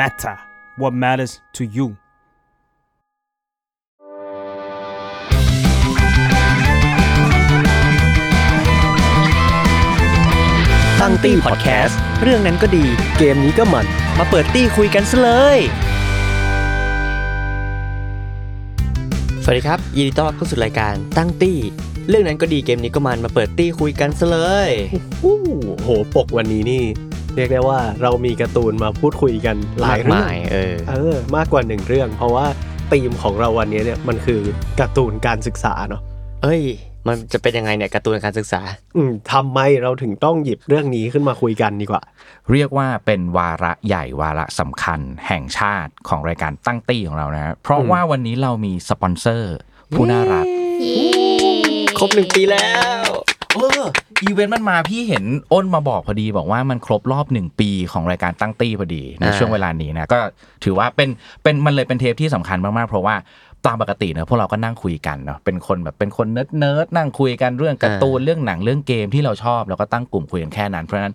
matter what matters to you ตั้งตี้พอดแคสต์เรื่องนั้นก็ดี เกมนี้ก็มัน มาเปิดตี้คุยกันซะเลย สวัสดีครับ ยินดีต้อนรับเข้าสู่รายการตั้งตี้ เรื่องนั้นก็ดีเกมนี้ก็มันมาเปิดตี้คุยกันซะเลยอู้โห ปกวันนี้นี่ เรียกได้ว่าเรามีการ์ตูนมาพูดคุยกันหลายเรื่องมากมายเออเออ มากกว่าหนึ่งเรื่อง เพราะว่าธีมของเราวันนี้เนี่ยมันคือการ์ตูนการศึกษาเนาะเอ้ย มันจะเป็นยังไงเนี่ยการ์ตูนการศึกษา อืมทำไมเราถึงต้องหยิบเรื่องนี้ขึ้นมาคุยกันดีกว่า เรียกว่าเป็นวาระใหญ่วาระสำคัญแห่งชาติของรายการตั้งตี้ของเรานะฮะเพราะว่าวันนี้เรามีสปอนเซอร์ผู้น่ารักครบหนึ่งปีแล้ว เอออีเวนต์มันมาพี่เห็นอ้นมาบอกพอดีบอกว่ามันครบรอบหนึ่งปีของรายการตั้งตี้พอดีในอ่าช่วงเวลานี้นะก็ถือว่าเป็นเป็นมันเลยเป็นเทปที่สำคัญมากๆ เพราะว่าตามปกติเนอะพวกเราก็นั่งคุยกันเนาะเป็นคนแบบเป็นคนเนิร์ดเนิร์ดนั่งคุยกันเรื่องการ์ตูนเรื่องหนังเรื่องเกมที่เราชอบ แล้วก็ตั้งกลุ่มคุยกันแค่นั้นเพราะฉะนั้น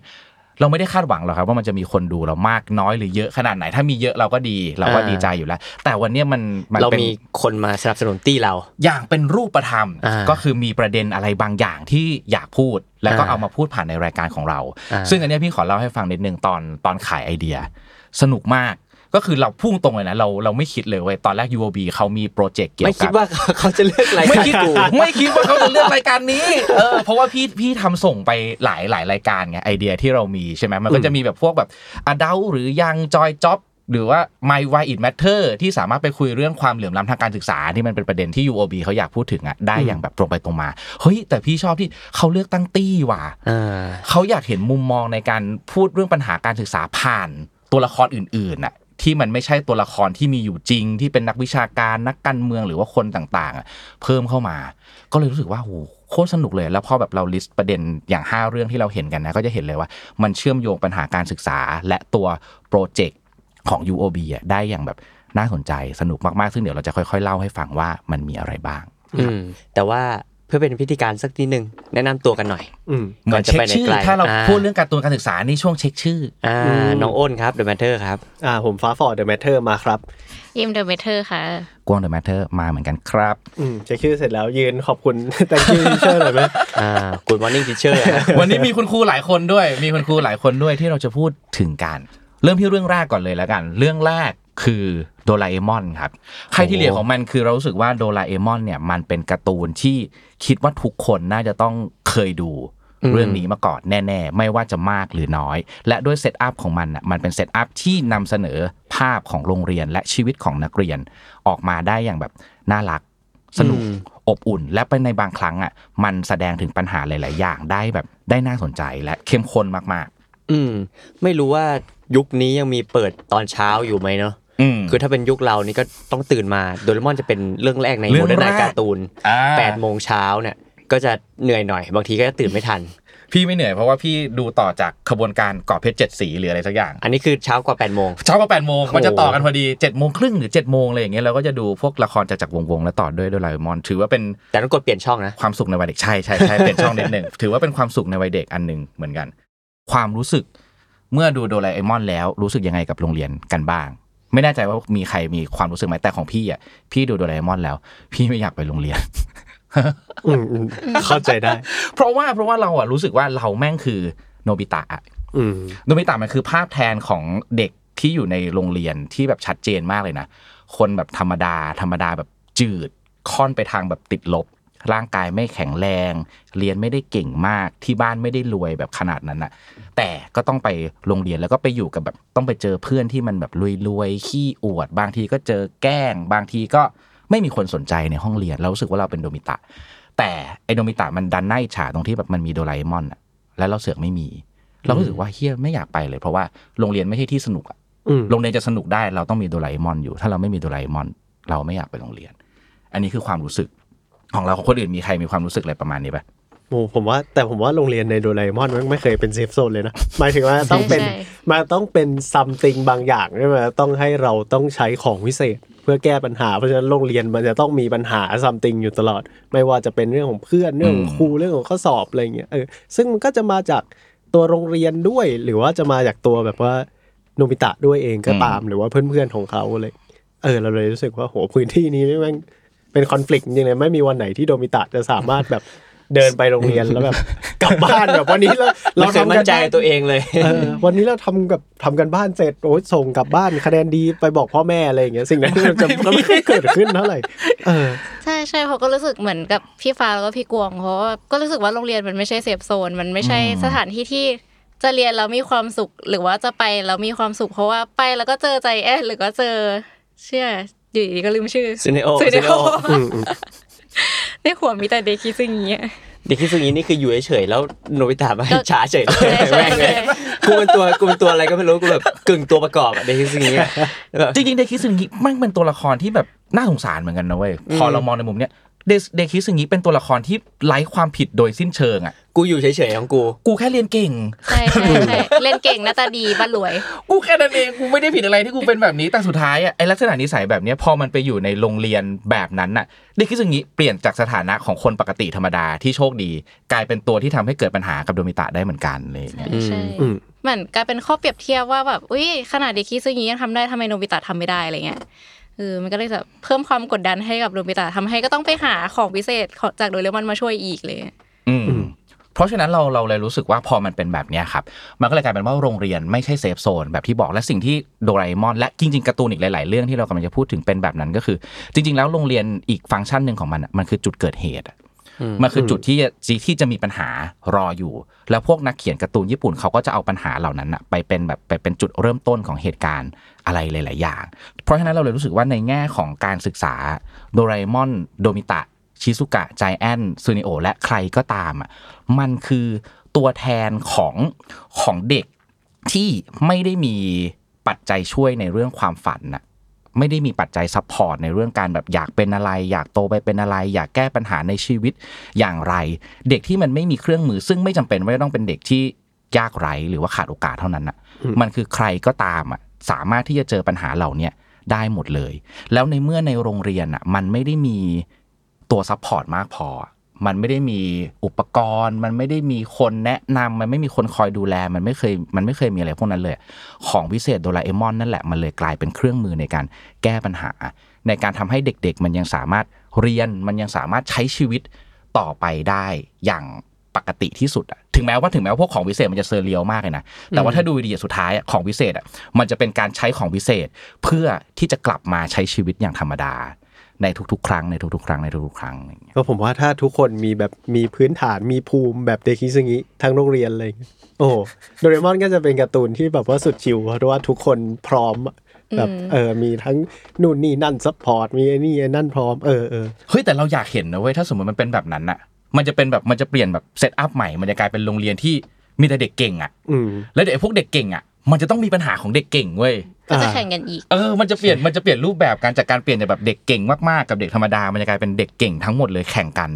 เราไม่ได้คาดหวังหรอกครับว่ามันจะมีคนดูเรามากน้อยหรือเยอะขนาดไหน ถ้ามีเยอะเราก็ดีเราก็อ่าดีใจอยู่แล้ว แต่วันเนี้ยมันมันเราเป็นมีคนมาสนับสนุนตี้เรา อย่างเป็นรูปธรรมอ่าก็คือมีประเด็นอะไรบางอย่างที่อยากพูดแล้วก็อ่าเอามาพูดผ่านในรายการของเราอ่าซึ่งอันเนี้ยพี่ขอเล่าให้ฟังนิดนึงตอนตอนขายไอเดีย สนุกมาก ก็คือเราพุ่งตรงเลยนะเราเราไม่คิดเลยเว้ยตอนแรก UOB เขามีโปรเจกต์เกี่ยวไม่กับคิดว่าเขาจะเลือกอะไรไม่คิดกูไม่คิดว่าเขาจะเลือกรายการนี้เออเพราะว่าพี่พี่ทำส่งไปหลายหลายรายการไงไอเดียที่เรามีใช่ไหมมันก็จะมีแบบพวกแบบอดัลหรือยังจอยจ็อบหรือว่า My Why It Matter ที่สามารถไปคุยเรื่องความเหลื่อมล้ำทางการศึกษาที่มันเป็นประเด็นที่ UOB เขาอยากพูดถึงอะได้อย่างแบบตรงไปตรงมา เฮ้ย แต่พี่ชอบที่เขาเลือกตั้งตี้ว่ะอ่าเขาอยากเห็นมุมมองในการพูดเรื่องปัญหาการศึกษาผ่านตัวละครอื่นๆน่ะ ที่มันไม่ใช่ตัวละครที่มีอยู่จริง ที่เป็นนักวิชาการนักการเมืองหรือว่าคนต่างๆ เพิ่มเข้ามา ก็เลยรู้สึกว่าโหโคตรสนุกเลย แล้วพอแบบเราลิสต์ประเด็นอย่าง 5 เรื่องที่เราเห็นกันนะ ก็จะเห็นเลยว่ามันเชื่อมโยงปัญหาการศึกษา และตัว project ของ UOB อะได้อย่างแบบน่าสนใจสนุกมากๆ ซึ่งเดี๋ยวเราจะค่อยๆ เล่าให้ฟังว่ามันมีอะไรบ้างแต่ว่า พื่อเป็นพิธีการสักนิดนึงแนะนำตัวกันหน่อยอืมเหมือนเช็คชื่อก่อนจะไปไหนไกลถ้าเราอ่าพูดเรื่องการ์ตูนการศึกษานี่ช่วงเช็คชื่ออ่าอืมน้องอ้นครับ The Matter ครับอ่าผมฟ้าฟอร์ด The Matter มาครับยิม The Matter ค่ะกวาง The Matter มาเหมือนกันครับอืมเช็คชื่อเสร็จแล้วยืนขอบคุณ thank you teacher หน่อยไหมอ่า Good Morning Teacher อะวันนี้มีคุณครูหลายคนด้วย มีคุณครูหลายคนด้วยที่เราจะพูดถึงกัน เริ่มที่เรื่องแรกก่อนเลยแล้วกัน เรื่องแรกคือ โดราเอมอนครับใครที่เหลียของมันคือเรารู้สึกว่าโดราเอมอนเนี่ยมันเป็นการ์ตูนที่คิดว่าทุกคนน่าจะต้องเคยดูอืมเรื่องนี้มาก่อนแน่ ๆ ไม่ว่าจะมากหรือน้อย และด้วยเซตอัพของมันอะมันเป็นเซตอัพที่นำเสนอภาพของโรงเรียนและชีวิตของนักเรียนออกมาได้อย่างแบบน่ารักสนุกอืมอบอุ่น และเป็นในบางครั้งอะมันแสดงถึงปัญหาหลาย ๆ อย่างได้แบบได้น่าสนใจและเข้มข้นมากอืมไม่รู้ว่ายุคนี้ยังมีเปิดตอนเช้าอยู่ไหมเนาะๆอืม คือถ้าเป็นยุคเรานี่ก็ต้องตื่นมาโดเรมอนจะเป็นเรื่องแรกในเรื่โมองเดิร์นแรไนกการ์ตูนอ่าแปดโมงเช้าเนี่ยก็จะเหนื่อยหน่อย บางทีก็จะตื่นไม่ทัน พี่ไม่เหนื่อยเพราะว่าพี่ดูต่อจากขบวนการก่อเพชรเจ็ดสีหรืออะไรสักอย่าง อันนี้คือเช้ากว่าแปดโมงเช้าก็แปดโมงโอ้โหมันจะต่อกันพอดีเจ็ดโมงครึ่งหรือเจ็ดโมงอะไรอย่างเงี้ยเราก็จะดูพวกละครจากจากวงๆแล้วต่อด้วยโดราเอมอน ถือว่าเป็นแต่ต้องกดเปลี่ยนช่องนะความสุขในวัยเด็กใช่ใช่ใช่เป็นช่องนิดหนึ่งถือว่าเป็นความสุขในวัยเด็กอันหนึ่งเหมือนกัน ความรู้สึกเมื่อดูโดราเอมอนแล้วรู้สึกยังไงกับโรงเรียนกันบ้าง ไม่แน่ใจว่ามีใครมีความรู้สึกไหมแต่ของพี่อะพี่ดูโดราเอมอนแล้ว พี่ไม่อยากไปโรงเรียนอืมอืมเข้าใจได้ เพราะว่าเพราะว่าเราอะรู้สึกว่าเราแม่งคือโนบิตะอะอืมโนบิตะมันคือภาพแทนของเด็กที่อยู่ในโรงเรียนที่แบบชัดเจนมากเลยนะ คนแบบธรรมดา ธรรมดาแบบจืดค่อนไปทางแบบติดลบ ร่างกายไม่แข็งแรง เรียนไม่ได้เก่งมากที่บ้านไม่ได้รวยแบบขนาดนั้นนะแต่ก็ต้องไปโรงเรียนแล้วก็ไปอยู่กับแบบต้องไปเจอเพื่อนที่มันแบบรวยๆขี้อวด บางทีก็เจอแกล้ง บางทีก็ไม่มีคนสนใจในห้องเรียนเรารู้สึกว่าเราเป็นโดมิตะ แต่ไอโนบิตะมันดันน่าอิจฉาตรงที่แบบมันมีโดราเอมอนอะแล้วเราเสือกไม่มี เรารู้สึกว่าเฮ้ยไม่อยากไปเลย เพราะว่าโรงเรียนไม่ใช่ที่สนุกอะอืมโรงเรียนจะสนุกได้เราต้องมีโดราเอมอนอยู่ ถ้าเราไม่มีโดราเอมอน เราไม่อยากไปโรงเรียน อันนี้คือความรู้สึก ของเราของคนอื่นมีใครมีความรู้สึกอะไรประมาณนี้ปะโอ้ผมว่าแต่ผมว่าโรงเรียนในโดราเอมอนมันไม่เคยเป็น safe zone เลยนะหมายถึงว่าต้องเป็นใช่มาต้องเป็น something บางอย่างใช่ไหมต้องให้เราต้องใช้ของวิเศษเพื่อแก้ปัญหาเพราะฉะนั้นโรงเรียนมันจะต้องมีปัญหา something อยู่ตลอด ไม่ว่าจะเป็นเรื่องของเพื่อนเรื่องของครูเรื่องของข้อสอบอะไรเงี้ยเออซึ่งมันก็จะมาจากตัวโรงเรียนด้วย หรือว่าจะมาจากตัวแบบว่าโนบิตะด้วยเองก็ตามหรือว่าเพื่อนๆของเขาเลย เออเราเลยรู้สึกว่าโหพื้นที่นี้นี่แม่ง เป็นคอน FLICT จริงๆเลยไม่มีวันไหนที่โนบิตะจะสามารถแบบเดินไปโรงเรียนแล้วแบบกลับบ้านแบบวันนี้เราเราเราเคยทำมั่กันนใจตัวเองเลยเออวันนี้เราทำกับทำกันบ้านเสร็จโอ้ยส่งกลับบ้านคะแนนดีไปบอกพ่อแม่อะไรอย่างเงี้ยสิ่งนั้นมันจะมันไม่เคยเกิดขึ้นเท่าไหร่เออใช่ใช่เขาก็รู้สึกเหมือนกับพี่ฟ้าแล้วก็พี่กวงเพราะว่าก็รู้สึกว่าโรงเรียนมันไม่ใช่เซฟโซนมันไม่ใช่สถานที่ที่จะเรียนแล้วมีความสุขหรือว่าจะไปแล้วมีความสุขเพราะว่าไปแล้วก็เจอใจแอนหรือก็เจอเชื่อ อยู่ดีๆก็ลืมชื่อ Suneo ซูเนโอ Suneo อืมอืมในหัวมีแต่เดคิซึงเงี้ยเด็กที่ซึ่งนี้นี่คืออยู่เฉยๆแล้วโนบิตะมาก็ช้าเฉยเลยใช่ใช่แม่งเลยกูเป็นตัวกูเป็นตัวอะไรก็ไม่รู้กูแบบกึ่งตัวประกอบอะเด็กที่ซึ่งนี้แบบจริงๆเดคิซึงิมันเป็นตัวละครที่แบบน่าสงสารเหมือนกันนะเว้ยพอเรามองในมุมเนี้ย เดเดคิซึงิเป็นตัวละครที่ไร้ความผิดโดยสิ้นเชิงอะกูอยู่เฉยๆของกู กูแค่เรียนเก่งใช่ใช่ใช่เล่นเก่งหน้าตาดีบ้านรวย กูแค่นั้นเองกูไม่ได้ผิดอะไรที่กูเป็นแบบนี้แต่สุดท้ายอะไอลักษณะนิสัยแบบเนี้ยพอมันไปอยู่ในโรงเรียนแบบนั้นน่ะเด็กคิดอย่างนี้เปลี่ยนจากสถานะของคนปกติธรรมดาที่โชคดี กลายเป็นตัวที่ทำให้เกิดปัญหากับโดมิตะได้เหมือนกันเลยเนี่ยใช่อืมเหมือนกลายเป็นข้อเปรียบเทียบว่าแบบอุ้ยขนาดเด็กคิซึงิยังทำได้ทำไมโนบิตะทำไม่ได้อะไรเงี้ย เออมันก็เลยแบบเพิ่มความกดดันให้กับโนบิตะทำให้ก็ต้องไปหาของวิเศษจากโดเรมอนมาช่วยอีกเลย อืมเพราะฉะนั้นเราเราเลยรู้สึกว่าพอมันเป็นแบบนี้ครับ มันก็เลยกลายเป็นว่าโรงเรียนไม่ใช่ safe zone แบบที่บอกและสิ่งที่โดราเอมอนและจริงๆการ์ตูนอีกหลาย ๆ เรื่องที่เรากำลังจะพูดถึงเป็นแบบนั้นก็คือ จริง ๆ แล้วโรงเรียนอีกฟังก์ชันหนึ่งของมันมันคือจุดเกิดเหตุ มันคือจุดที่จะที่จะมีปัญหารออยู่ แล้วพวกนักเขียนการ์ตูนญี่ปุ่นเขาก็จะเอาปัญหาเหล่านั้นอะไปเป็นแบบไปเป็นจุดเริ่มต้นของเหตุการณ์อะไรหลาย ๆ อย่าง เพราะฉะนั้นเราเลยรู้สึกว่าในแง่ของการศึกษาโดราเอมอนโนบิตะชิซุกะไจแอนท์ซูเนโอะและใครก็ตามอะมันคือตัวแทนของของเด็กที่ไม่ได้มีปัจจัยช่วยในเรื่องความฝันน่ะ ไม่ได้มีปัจจัย support ในเรื่องการแบบอยากเป็นอะไร อยากโตไปเป็นอะไร อยากแก้ปัญหาในชีวิตอย่างไร เด็กที่มันไม่มีเครื่องมือ ซึ่งไม่จำเป็นว่าจะต้องเป็นเด็กที่ยากไร้หรือว่าขาดโอกาสเท่านั้นน่ะ มันคือใครก็ตามอะสามารถที่จะเจอปัญหาเหล่าเนี้ยได้หมดเลย แล้วในเมื่อในโรงเรียนอะมันไม่ได้มีตัว support มากพอ มันไม่ได้มีอุปกรณ์ มันไม่ได้มีคนแนะนำมันไม่มีคนคอยดูแล มันไม่เคย มันไม่เคยมีอะไรพวกนั้นเลย ของวิเศษโดราเอมอนนั่นแหละ มันเลยกลายเป็นเครื่องมือในการแก้ปัญหา ในการทำให้เด็กๆ มันยังสามารถเรียน มันยังสามารถใช้ชีวิตต่อไปได้อย่างปกติที่สุดอะถึงแม้ว่าถึงแม้ว่าพวกของวิเศษมันจะเซอร์เรียลมากเลยนะ แต่ว่าถ้าดูดีๆสุดท้ายอะของวิเศษอะมันจะเป็นการใช้ของวิเศษเพื่อที่จะกลับมาใช้ชีวิตอย่างธรรมดา ในทุกๆ ครั้งในทุกๆ ครั้งในทุกๆครั้งอย่างเงี้ยก็ผมว่าถ้าทุกคนมีแบบมีพื้นฐานมีภูมิแบบเดคิซึงิทั้งโรงเรียนอะไรอย่างเลยโอ้โหโดเรมอนก็จะเป็นการ์ตูนที่แบบว่าสุดชิลเพราะว่าทุกคนพร้อมอะแบบเออมีทั้งนู่นนี่นั่น support มีไอ้นี่ไอ้นั่นพร้อมเออเออเฮ้ยแต่เราอยากเห็นนะเว้ยถ้าสมมติมันเป็นแบบนั้นอะมันจะเป็นแบบมันจะเปลี่ยนแบบ set up ใหม่ มันจะกลายเป็นโรงเรียนที่มีแต่เด็กเก่งอะอืมแล้วเด็กพวกเด็กเก่งอะ มันจะต้องมีปัญหาของเด็กเก่งเว้ยก็จะอ่าแข่งกันอีก เออ มันจะเปลี่ยน มันจะเปลี่ยนรูปแบบการจากการเปลี่ยนจากแบบเด็กเก่งมากๆ กับเด็กธรรมดา มันจะกลายเป็นเด็กเก่งทั้งหมดเลยแข่งกัน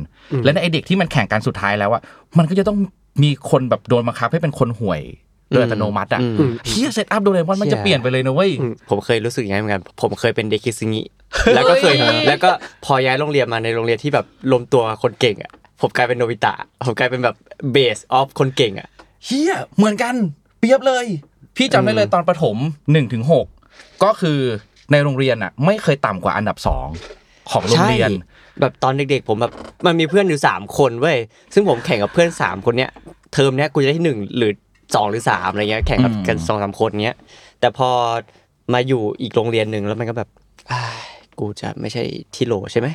และในไอเด็กที่มันแข่งกันสุดท้ายแล้วอะมันก็จะต้องมีคนแบบโดนบังคับให้เป็นคนห่วยโดยอัตโนมัติอะอืมเฮ้ย set up โดเรมอนมันจะเปลี่ยนไปเลยนะเว้ย ผมเคยรู้สึกอย่างนั้นเหมือนกัน ผมเคยเป็นเด็กคิซึงิแล้วก็เคยเฮ้ยแล้วก็พอย้ายโรงเรียนมาในโรงเรียนที่แบบรวมตัวคนเก่งอะ ผมกลายเป็นโนบิตะ ผมกลายเป็นแบบ base of คนเก่งอะเฮียเหมือนกัน เปรียบเลย พี่จำได้เลยตอนประถมหนึ่งถึงหกก็คือในโรงเรียนอะ ไม่เคยต่ำกว่าอันดับสองของโรงเรียนใช่แบบตอนเด็กๆ ผมแบบมันมีเพื่อนอยู่สามคนเว้ยซึ่งผมแข่งกับเพื่อนสามคนเนี้ยเทอมเนี้ยกูจะได้ที่หนึ่งหรือสองหรือสามอะไรเงี้ยแข่งกับอืมกันสองสามคนเนี้ยแต่พอมาอยู่อีกโรงเรียนหนึ่งแล้วมันก็แบบอ้ายกูจะไม่ใช่ที่โหลใช่ไหม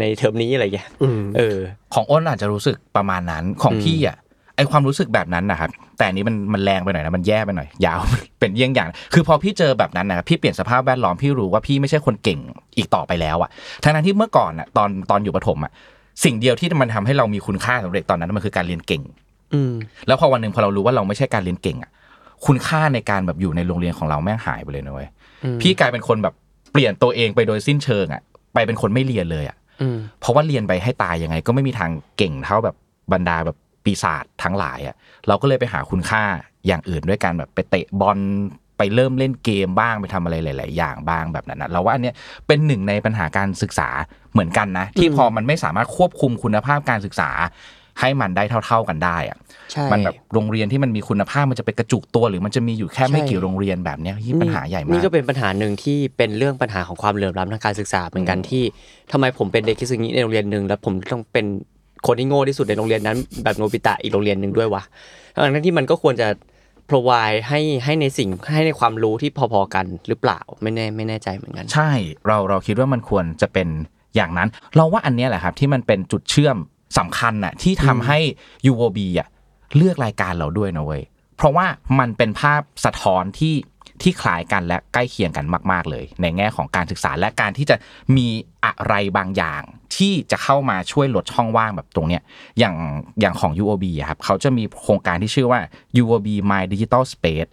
ในเทอมนี้อะไรเงี้ยอืมเออ ของอ้นอาจจะรู้สึกประมาณนั้นของพี่อะ ไอความรู้สึกแบบนั้นนะครับ แต่อันนี้มันมันแรงไปหน่อยนะมันแย่ไปหน่อย ยาวเป็นเยี่ยงอย่าง คือพอพี่เจอแบบนั้นนะครับพี่เปลี่ยนสภาพแวดล้อมพี่รู้ว่าพี่ไม่ใช่คนเก่งอีกต่อไปแล้วอะทั้งนั้นที่เมื่อก่อนอะตอนตอนอยู่ประถมอะสิ่งเดียวที่มันทำให้เรามีคุณค่าสำเร็จตอนนั้นมันคือการเรียนเก่ง อืมแล้วพอวันหนึ่งพอเรารู้ว่าเราไม่ใช่การเรียนเก่งอะคุณค่าในการแบบอยู่ในโรงเรียนของเราแม่งหายไปเลยนะเว้ยพี่กลายเป็นคนแบบเปลี่ยนตัวเองไปโดยสิ้นเชิงอะไปเป็นคนไม่เรียนเลยอะอืมเพราะว่าเรียนไปให้ตายยังไง ก็ไม่มีทางเก่งเท่าแบบบรรดาแบบ ปีศาจทั้งหลายอะเราก็เลยไปหาคุณค่าอย่างอื่นด้วยการแบบไปเตะบอลไปเริ่มเล่นเกมบ้างไปทำอะไรหลาย ๆ อย่างบ้างแบบนั้นนะเราว่าอันเนี้ยเป็นหนึ่งในปัญหาการศึกษาเหมือนกันนะ ที่พอมันไม่สามารถควบคุมคุณภาพการศึกษา ให้มันได้เท่า ๆกันได้อะใช่มันแบบโรงเรียนที่มันมีคุณภาพมันจะไปกระจุกตัว หรือมันจะมีอยู่แค่ไม่ใช่กี่โรงเรียนแบบเนี้ยที่ปัญหาใหญ่มากนี่ก็เป็นปัญหาหนึ่งที่เป็นเรื่องปัญหาของความเหลื่อมล้ำทางการศึกษาเหมือนกันที่ทำไมผมเป็นเด็กคิซึงิในโรงเรียนหนึ่งแล้วผมต้องเป็น คนที่โง่ที่สุดในโรงเรียนนั้น แบบโนบิตะอีกโรงเรียนหนึ่งด้วยวะทั้งที่มันก็ควรจะ provide ให้ให้ในสิ่งให้ในความรู้ที่พอๆกันหรือเปล่าไม่แน่ไม่แน่ใจเหมือนกัน ใช่เราเราคิดว่ามันควรจะเป็นอย่างนั้น เราว่าอันเนี้ยแหละครับที่มันเป็นจุดเชื่อมสำคัญน่ะที่ทำให้ UOB อะเลือกรายการเราด้วยนะเว้ยเพราะว่ามันเป็นภาพสะท้อนที่ที่คล้ายกันและใกล้เคียงกันมาก ๆ เลย ในแง่ของการศึกษาและการที่จะมีอะไรบางอย่าง ที่จะเข้ามาช่วยลดช่องว่างแบบตรงเนี้ยอย่างอย่างของ UOB อะครับเขาจะมีโครงการที่ชื่อว่า UOB My Digital Space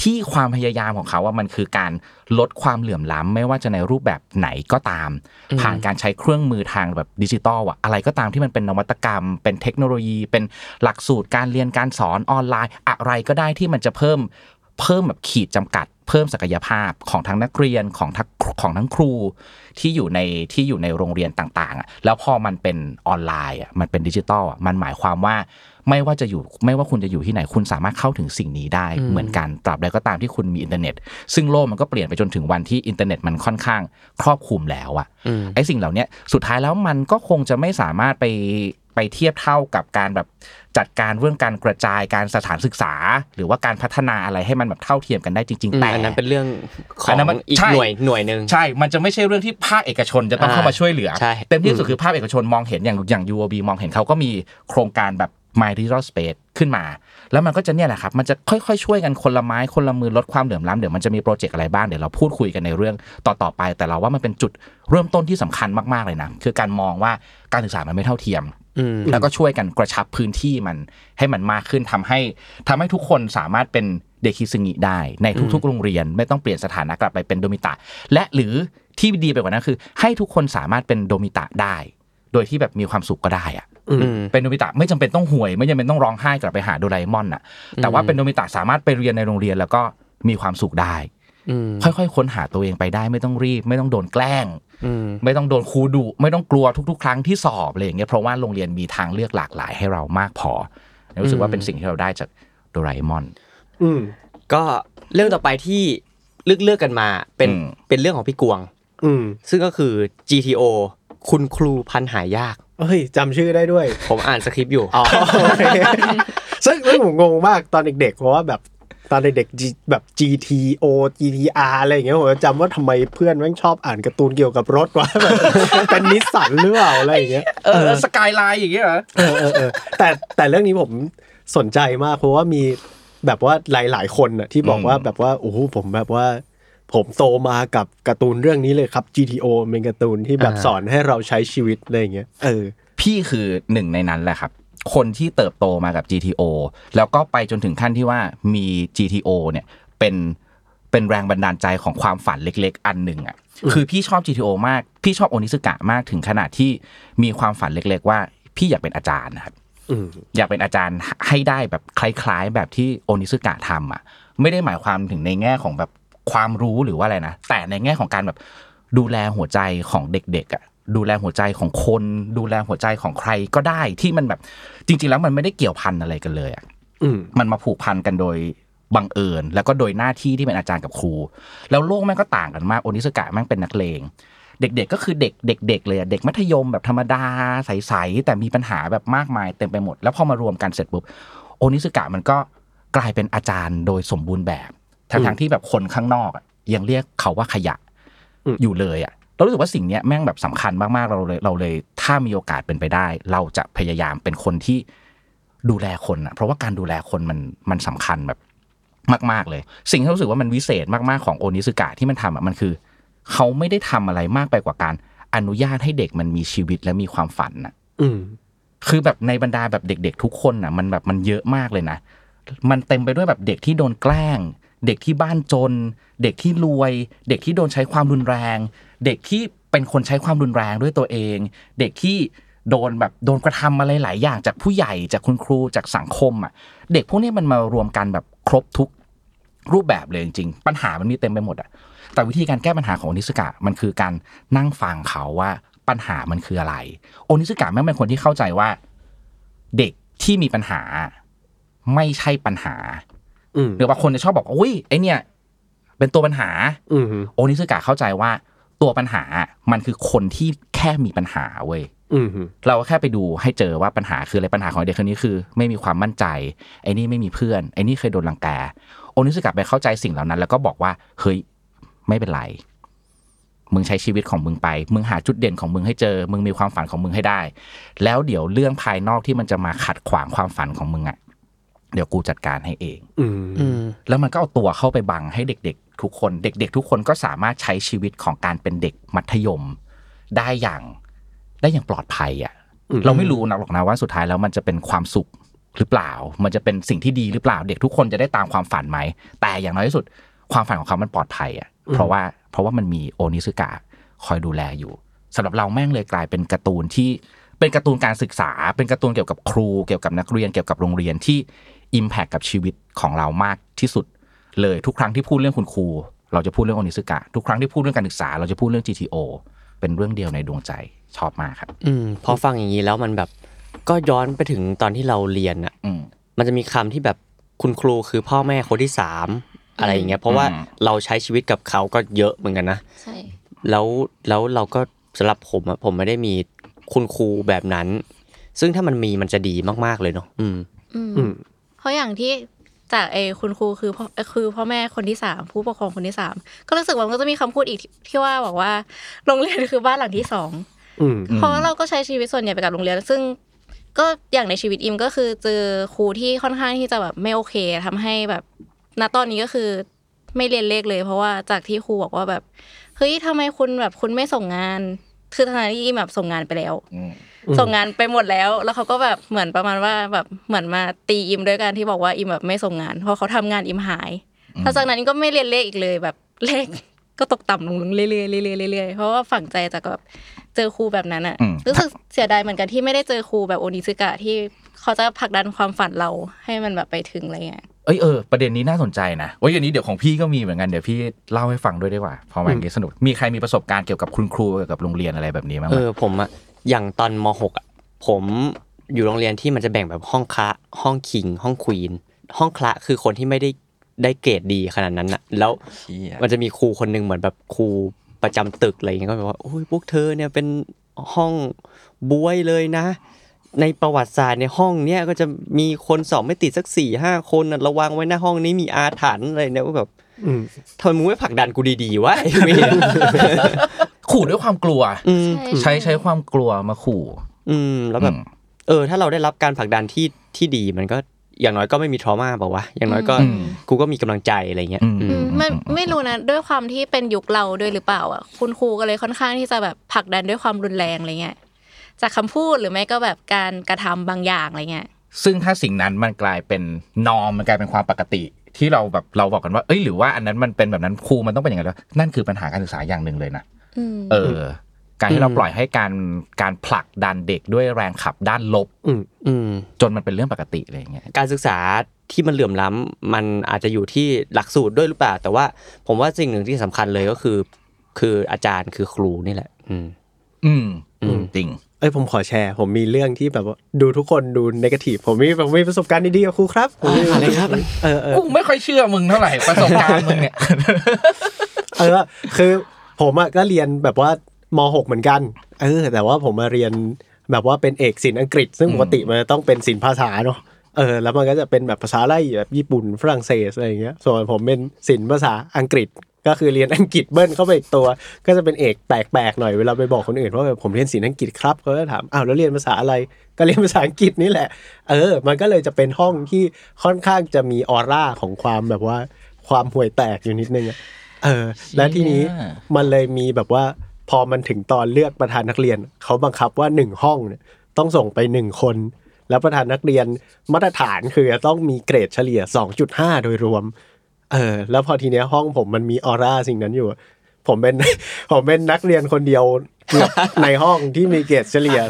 ที่ความพยายามของเขาว่ามันคือการลดความเหลื่อมล้ำไม่ว่าจะในรูปแบบไหนก็ตาม ผ่านการใช้เครื่องมือทางแบบดิจิตอลอะอะไรก็ตามที่มันเป็นนวัตกรรม เป็นเทคโนโลยี เป็นหลักสูตรการเรียนการสอนออนไลน์ อะไรก็ได้ที่มันจะเพิ่ม เพิ่มแบบขีดจำกัด เพิ่มศักยภาพของทั้งนักเรียนของทั้งของทั้งครูที่อยู่ในที่อยู่ในโรงเรียนต่างๆอะแล้วพอมันเป็นออนไลน์อะมันเป็นดิจิตอลอะมันหมายความว่าไม่ว่าจะอยู่ไม่ว่าคุณจะอยู่ที่ไหนคุณสามารถเข้าถึงสิ่งนี้ได้เหมือนกันตราบใดก็ตามที่คุณมีอินเทอร์เน็ต ซึ่งโลกมันก็เปลี่ยนไปจนถึงวันที่อินเทอร์เน็ตมันค่อนข้างครอบคลุมแล้วอะอืมไอ้สิ่งเหล่าเนี้ยสุดท้ายแล้วมันก็คงจะไม่สามารถไป ไปเทียบเท่ากับการแบบจัดการเรื่องการกระจายการสถานศึกษา หรือว่าการพัฒนาอะไรให้มันแบบเท่าเทียมกันได้จริง ๆ แต่อันนั้นเป็นเรื่องขออันงนั้นมันอีกใช่หน่วยหน่วยหนึ่งใช่ มันจะไม่ใช่เรื่องที่ภาคเอกชนจะต้องอ่าเข้ามาช่วยเหลือใช่เต็มที่สุดคือภาคเอกชนมองเห็นอย่างอย่าง UOB มองเห็นเขาก็มีโครงการแบบ My Digital Space ขึ้นมา แล้วมันก็จะเนี่ยแหละครับ มันจะค่อยๆ ช่วยกันคนละไม้คนละมือลดความเหลื่อมล้ำเดี๋ยวมันจะมีโปรเจกต์อะไรบ้าง เดี๋ยวเราพูดคุยกันในเรื่องต่อๆไป แต่เราว่ามันเป็นจุดเริ่มต้นที่สำคัญมากๆเลยนะ คือการมองว่าการศึกษามันไม่เท่าเทียมอืม แล้วก็ช่วยกันกระชับพื้นที่มันให้มันมากขึ้นทำให้ทำให้ทุกคนสามารถเป็นเด็กคิซึงิได้ในทุกๆ โรงเรียน ไม่ต้องเปลี่ยนสถานะกลับไปเป็นโดมิตะ และหรือที่ดีไปกว่านั้นคือ ให้ทุกคนสามารถเป็นโดมิตะได้ โดยที่แบบมีความสุขก็ได้อะอืมเป็นโดมิตะไม่จำเป็นต้องห่วย ไม่จำเป็นต้องร้องไห้กลับไปหาโดราเอมอนน่ะแต่ว่าเป็นโดมิตะสามารถไปเรียนในโรงเรียนแล้วก็มีความสุขได้อืม ค่อยๆค้นหาตัวเองไปได้ไม่ต้องรีบ ไม่ต้องโดนแกล้งอืมไม่ต้องโดนครูดุไม่ต้องกลัวทุก ๆ ครั้งที่สอบอะไรอย่างเงี้ยเพราะว่าโรงเรียนมีทางเลือกหลากหลายให้เรามากพอรู้สึกว่าเป็นสิ่งที่เราได้จากโดราเอมอนอืมก็เรื่องต่อไปที่เลือกเลือกกันมาเป็นอืมเป็นเรื่องของพี่กวง อืมซึ่งก็คือ GTO คุณครูพันหายากเฮ้ยจำชื่อได้ด้วย ผมอ่านสคริปต์อยู่อ๋อโอเคซึ่งซึ่งผมงงมากตอนเด็กๆเพราะว่าแบบ ตอนเด็กๆ G แบบ GTO GTR อะไรอย่างเงี้ยผมจะจำว่าทำไมเพื่อนแม่งชอบอ่านการ์ตูนเกี่ยวกับรถวะแบบเป็นนิสสันหรือเปล่าอะไรอย่างเงี้ยเออสกายไลน์อย่างเงี้ยเหรอเออเออเออแต่แต่เรื่องนี้ผมสนใจมากเพราะว่ามีแบบว่าหลาย ๆ คนน่ะที่บอกว่าอืมแบบว่าโอ้โหผมแบบว่า ผมโตมากับการ์ตูนเรื่องนี้เลยครับ GTO เป็นการ์ตูนที่แบบอ่าสอนให้เราใช้ชีวิตอะไรอย่างเงี้ยเออพี่คือหนึ่งในนั้นแหละครับ คนที่เติบโตมากับ GTO แล้วก็ไปจนถึงขั้นที่ว่ามี GTO เนี่ยเป็นเป็นแรงบันดาลใจของความฝันเล็ก ๆ อันหนึ่งอะคือพี่ชอบ GTO มากพี่ชอบโอนิสกะมากถึงขนาดที่มีความฝันเล็ก ๆ ว่าพี่อยากเป็นอาจารย์นะครับอืมอยากเป็นอาจารย์ให้ได้แบบคล้าย ๆ แบบที่โอนิสกะทำอะ ไม่ได้หมายความถึงในแง่ของแบบความรู้หรือว่าอะไรนะแต่ในแง่ของการแบบดูแลหัวใจของเด็กๆอะ ดูแลหัวใจของคน ดูแลหัวใจของใครก็ได้ที่มันแบบจริง ๆ แล้วมันไม่ได้เกี่ยวพันอะไรกันเลยอะอืมมันมาผูกพันกันโดยบังเอิญ แล้วก็โดยหน้าที่ที่เป็นอาจารย์กับครู แล้วโลกแม่งก็ต่างกันมากโอนิสกะแม่งเป็นนักเลงเด็กๆก็คือเด็กเด็กๆเลยอะเด็กมัธยมแบบธรรมดาใสๆแต่มีปัญหาแบบมากมายเต็มไปหมด แล้วพอมารวมกันเสร็จปุ๊บโอนิสกะมันก็กลายเป็นอาจารย์โดยสมบูรณ์แบบทั้งๆที่แบบคนข้างนอกอะยังเรียกเขาว่าขยะอืมอยู่เลยอะ เรารู้สึกว่าสิ่งเนี้ยแม่งแบบสำคัญมากๆเราเลยเราเลยถ้ามีโอกาสเป็นไปได้ เราจะพยายามเป็นคนที่ดูแลคนอะเพราะว่าการดูแลคนมันมันสำคัญแบบมาก ๆเลย สิ่งที่รู้สึกว่ามันวิเศษมากๆของโอนิสกะที่มันทำอะมันคือ เขาไม่ได้ทำอะไรมากไปกว่าการอนุญาตให้เด็กมันมีชีวิตและมีความฝันน่ะอืมคือแบบในบรรดาแบบเด็ก ๆ ทุกคนน่ะมันแบบมันเยอะมากเลยนะ มันเต็มไปด้วยแบบเด็กที่โดนแกล้ง เด็กที่บ้านจน เด็กที่รวย เด็กที่โดนใช้ความรุนแรง เด็กที่เป็นคนใช้ความรุนแรงด้วยตัวเอง เด็กที่โดนแบบโดนกระทำอะไรหลายอย่างจากผู้ใหญ่จากคุณครูจากสังคมอะเด็กพวกนี้มันมารวมกันแบบครบทุกรูปแบบเลยจริงๆปัญหามันมีเต็มไปหมดอะแต่วิธีการแก้ปัญหาของอนิสกะมันคือการนั่งฟังเขาว่าปัญหามันคืออะไร โอนิสกะแม่งเป็นคนที่เข้าใจว่า เด็กที่มีปัญหาไม่ใช่ปัญหา หรือบางคนจะชอบบอกว่าอุ้ยไอเนี่ย เป็นตัวปัญหาอืมโอนิสกะเข้าใจว่าตัวปัญหามันคือคนที่แค่มีปัญหาเว้ยอืมเราก็แค่ไปดูให้เจอว่าปัญหาคืออะไรปัญหาของเด็กคนนี้คือ ไม่มีความมั่นใจ ไอ้นี่ไม่มีเพื่อน ไอ้นี่เคยโดนรังแกโอนิสกะไปเข้าใจสิ่งเหล่านั้น แล้วก็บอกว่าเฮ้ยไม่เป็นไรมึงใช้ชีวิตของมึงไป มึงหาจุดเด่นของมึงให้เจอ มึงมีความฝันของมึงให้ได้ แล้วเดี๋ยวเรื่องภายนอกที่มันจะมาขัดขวางความฝันของมึงอะ เดี๋ยวกูจัดการให้เองอืมอืมแล้วมันก็เอาตัวเข้าไปบังให้เด็ก ๆ ทุกคน เด็ก ๆ ทุกคนก็สามารถใช้ชีวิตของการเป็นเด็กมัธยม ได้อย่างได้อย่างปลอดภัยอะอืมเราไม่รู้นะหรอกนะว่าสุดท้ายแล้วมันจะเป็นความสุขหรือเปล่า มันจะเป็นสิ่งที่ดีหรือเปล่า เด็กทุกคนจะได้ตามความฝันไหม แต่อย่างน้อยที่สุด ความฝันของเขามันปลอดภัยอะ เพราะว่าเพราะว่ามันมีโอนิสึกะคอยดูแลอยู่สำหรับเราแม่งเลยกลายเป็นการ์ตูนที่เป็นการ์ตูนการศึกษา เป็นการ์ตูนเกี่ยวกับครู เกี่ยวกับนักเรียน เกี่ยวกับโรงเรียนที่ อิมแพคกับชีวิตของเรามากที่สุด เลยทุกครั้งที่พูดเรื่องคุณครู เราจะพูดเรื่องโอนิสึกะทุกครั้งที่พูดเรื่องการศึกษา เราจะพูดเรื่อง GTO เป็นเรื่องเดียวในดวงใจชอบมากครับ อืมพอฟังอย่างนี้แล้วมันแบบก็ย้อนไปถึงตอนที่เราเรียนอะอืมมันจะมีคำที่แบบคุณครูคือพ่อแม่คนที่สามอะไรอย่างเงี้ยเพราะว่าอืมเราใช้ชีวิตกับเขาก็เยอะเหมือนกันนะใช่แล้วแล้วเราก็สำหรับผมอะผมไม่ได้มีคุณครูแบบนั้น ซึ่งถ้ามันมีมันจะดีมากๆเลยเนาะอืมอืมอืมเพ ราะอย่างที่จากไอ้คุณครูคือพ่อคือพ่อแม่คนที่สามผู้ปกครองคนที่สามก็รู้สึกว่ามันก็จะมีคำพูดอีกที่ว่าบอกว่าโรงเรียนคือบ้านหลังที่สองอืมเพราะว่าเราก็ใช้ชีวิตส่วนใหญ่ไปกับโรงเรียน ซึ่งก็อย่างในชีวิตอิมก็คือเจอครูที่ค่อนข้างที่จะแบบไม่โอเคทำให้แบบณตอนนี้ก็คือไม่เรียนเลขเลย เพราะว่าจากที่ครูบอกว่าแบบเฮ้ยทำไมคุณแบบคุณไม่ส่งงาน คือทางที่อิมแบบส่งงานไปแล้วอืม ส่งงานไปหมดแล้ว แล้วเขาก็แบบเหมือนประมาณว่าแบบเหมือนมาตีอิมด้วยการที่บอกว่าอิมแบบไม่ส่งงาน เพราะเขาทำงานอิมหายหลังจากนั้นก็ไม่เรียนเลขอีกเลยแบบเลขก็ตกต่ำลงเรื่อยๆเรื่อยๆเรื่อยๆเพราะว่าฝังใจจากแบบเจอครูแบบนั้นอะอืมรู้สึกเสียดายเหมือนกันที่ไม่ได้เจอครูแบบโอนิซึกะที่เขาจะผลักดันความฝันเราให้มันแบบไปถึงอะไรเงี้ยเอ้ยเออประเด็นนี้น่าสนใจนะโอ้ยอันนี้เดี๋ยวของพี่ก็มีเหมือนกันเดี๋ยวพี่เล่าให้ฟังด้วยได้ว่าเพราะมันสนุกมีใครมีประสบการณ์เกี่ยวกับคุณครูเกี่ยวกับโรงเรียนอะไรแบบนี้บ้างไหเอมอผมอะ อย่างตอนมหกอะผมอยู่โรงเรียนที่มันจะแบ่งแบบห้องคละห้องคิง ห้องควีน ห้องคละคือคนที่ไม่ได้ได้เกรดดีขนาดนั้นอะแล้วมันจะมีครูคนหนึ่งเหมือนแบบครูประจำตึกอะไรอย่างเงี้ยก็แบบว่าโอ้ยพวกเธอเนี่ยเป็นห้องบวยเลยนะ ในประวัติศาสตร์ในห้องเนี้ยก็จะมีคนสอบไม่ติดสักสี่ห้าคนน่ะระวังไว้นะห้องนี้มีอาถรรพ์อะไรเนี่ยว่าแบบอืม ทำไมมึงไม่ผลักดันกูดีๆวะไอ้เหี้ยขู่ด้วยความกลัวอืมใช้ใช้ความกลัวมาขู่ อืม แล้วแบบอืมเออ ถ้าเราได้รับการผลักดันที่ที่ดีมันก็อย่างน้อยก็ไม่มีทรมาบอกว่าวะอย่างน้อยก็อืมกูก็มีกำลังใจอะไรเงี้ยอืมอือืมมไม่ไม่รู้นะด้วยความที่เป็นยุคเราด้วยหรือเปล่าอะคุณครูก็เลยค่อนข้างที่จะแบบผลักดันด้วยความรุนแรงอะไรเงี้ยจากคำพูดหรือไม่ก็แบบการกระทำบางอย่างอะไรเงี้ยซึ่งถ้าสิ่งนั้นมันกลายเป็นนอมมันกลายเป็นความปกติ ที่เราแบบเราบอกกันว่า เอ้ยหรือว่าอันนั้นมันเป็นแบบนั้นครูมันต้องเป็นอย่างนั้นแล้วนั่นคือปัญหาการศึกษาอย่างหนึ่งเลยนะอืมเออ การที่เราปล่อยให้การการผลักดันเด็กด้วยแรงขับด้านลบอืมอืมจนมันเป็นเรื่องปกติอะไรอย่างเงี้ยการศึกษาที่มันเหลื่อมล้ำมันอาจจะอยู่ที่หลักสูตรด้วยหรือเปล่า แต่ว่าผมว่าสิ่งหนึ่งที่สำคัญเลยก็คือ คืออาจารย์คือครูนี่แหละ อืม อืมอืมจริง เอ้ยผมขอแชร์ ผมมีเรื่องที่แบบว่าดูทุกคนดูนกาทีฟผมมีผมมีประสบการณ์ดีๆกับครูครับผมมีอะไรครับเออเออกูไม่ค่อยเชื่อมึงเท่าไหร่ประสบการณ์มึงเนี่ยเออคือผมอะก็เรียนแบบว่ามหกเหมือนกัน เออ แต่ว่าผมมาเรียนแบบว่าเป็นเอกศิลป์อังกฤษ ซึ่งอืมปกติมันจะต้องเป็นศิลป์ภาษาเนาะเออแล้วมันก็จะเป็นแบบภาษาไล่แบบญี่ปุ่นฝรั่งเศสอะไรอย่างเงี้ยส่วนผมเป็นศิลป์ภาษาอังกฤษ ก็คือเรียนอังกฤษเบิ้ลเข้าไปอีกตัว ก็จะเป็นเอกแปลกๆหน่อยเวลาไปบอกคนอื่นว่าแบบผมเรียนศิลป์อังกฤษครับเขาก็ถามอ้าวแล้วเรียนภาษาอะไรก็เรียนภาษาอังกฤษนี่แหละ เออ มันก็เลยจะเป็นห้องที่ค่อนข้างจะมีออร่าของความแบบว่าความห่วยแตกอยู่นิดนึงอะเออ และทีนี้เชี่ยมันเลยมีแบบว่า พอมันถึงตอนเลือกประธานนักเรียนเขาบังคับว่าหนึ่งห้องเนี่ยต้องส่งไปหนึ่งคน แล้วประธานนักเรียนมาตรฐานคือจะต้องมีเกรดเฉลี่ย 2.5 โดยรวม เออ แล้วพอทีเนี้ยห้องผมมันมีออร่าสิ่งนั้นอยู่ ผมเป็นผมเป็นนักเรียนคนเดียวเกือบในห้องที่มีเกรดเฉลี่ย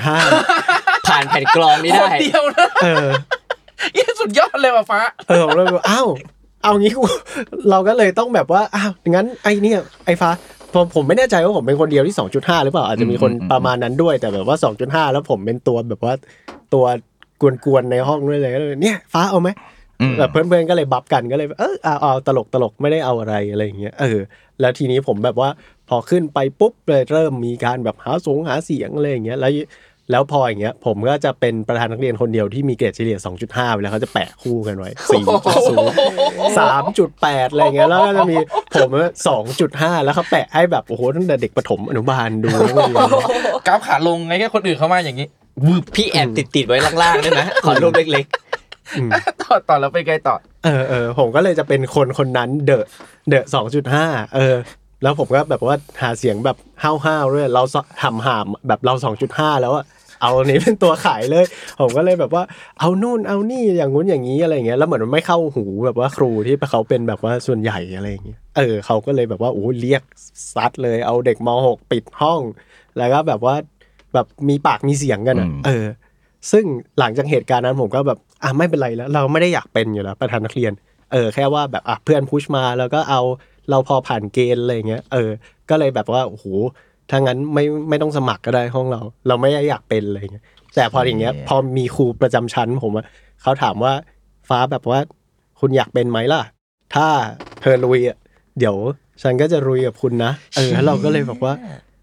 2.5 ผ่านแผ่นกรองนี้คได้นเดียวนะเออเหี้ยสุดยอดเลยว่ะฟ้า เออผมเลยบอกอ้าวเอางี้กูเราก็เลยต้องแบบว่าอ้าวงั้นไอ้เนี่ยไอ้ฟ้าผมผมไม่แน่ใจว่าผมเป็นคนเดียวที่ 2.5 หรือเปล่าอาจจะมีคนอืมอืมประมาณนั้นด้วย แต่แบบว่า 2.5 แล้วผมเป็นตัวแบบว่าตัวกวนๆในห้องด้วยเลยก็เลยเนี่ยฟ้าเอาไหมอืม แบบเพื่อนๆก็เลยบัฟกันก็เลยเออเอาเอาตลกตลกไม่ได้เอาอะไรอะไรอย่างเงี้ยเออแล้วทีนี้ผมแบบว่าพอขึ้นไปปุ๊บเลยเริ่มมีการแบบหาสงหาเสียงอะไรอย่างเงี้ยแล้วแล้วพออย่างเงี้ยผมก็จะเป็นประธานนักเรียนคนเดียวที่มีเกรดเฉลี่ย 2.5เวลาเขาจะแปะคู่กันไว้4.0 3.8 อะไรเงี้ยแล้วก็จะมีผม2.5 แล้วเขาแปะให้แบบโอ้โหตั้งแต่เด็กประถมอนุบาลดูนักเรียนก้าวขาลงไงแค่คนอื่นเข้ามาอย่างนี้พี่แอบติดติดๆไว้ล่างๆได้ไหมขอรูปเล็ก ต่อต่อแล้วไปไงต่อ เออเออผมก็เลยจะเป็นคนคนนั้นเดอะเดอะสองจุดห้าเออ แล้วผมก็แบบว่าหาเสียงแบบห้าวห้าวๆด้วยเราหำหามๆแบบเราสองจุดห้าแล้วอะเอาอันนี้เป็นตัวขายเลย ผมก็เลยแบบว่าเอานู่นเอานี่อย่างงู้นอย่างนี้อะไรอย่างเงี้ยแล้วเหมือนมันไม่เข้าหูแบบว่าครูที่เขาเป็นแบบว่าส่วนใหญ่อะไรอย่างเงี้ยเออเขาก็เลยแบบว่าโอ้เรียกซัดเลยเอาเด็กมหกปิดห้อง แล้วก็แบบว่าแบบมีปากมีเสียงกันอะอืมเออ ซึ่งหลังจากเหตุการณ์นั้นผมก็แบบ อะไม่เป็นไรแล้ว เราไม่ได้อยากเป็นอยู่แล้วประธานนักเรียน เออแค่ว่าแบบอะเพื่อนพุชมาแล้วก็เอาเราพอผ่านเกณฑ์อะไรอย่างเงี้ยเออ ก็เลยแบบว่าโอ้โหถ้างั้นไม่ไม่ต้องสมัครก็ได้ห้องเรา เราไม่ได้อยากเป็นอะไรอย่างเงี้ยแต่พออย่างเงี้ย พอมีครูประจำชั้นผมอะเขาถามว่าฟ้าแบบว่า คุณอยากเป็นไหมล่ะ ถ้าเธอลุยอะเดี๋ยวฉันก็จะลุยกับคุณนะเออแล้วเราก็เลยแบบว่า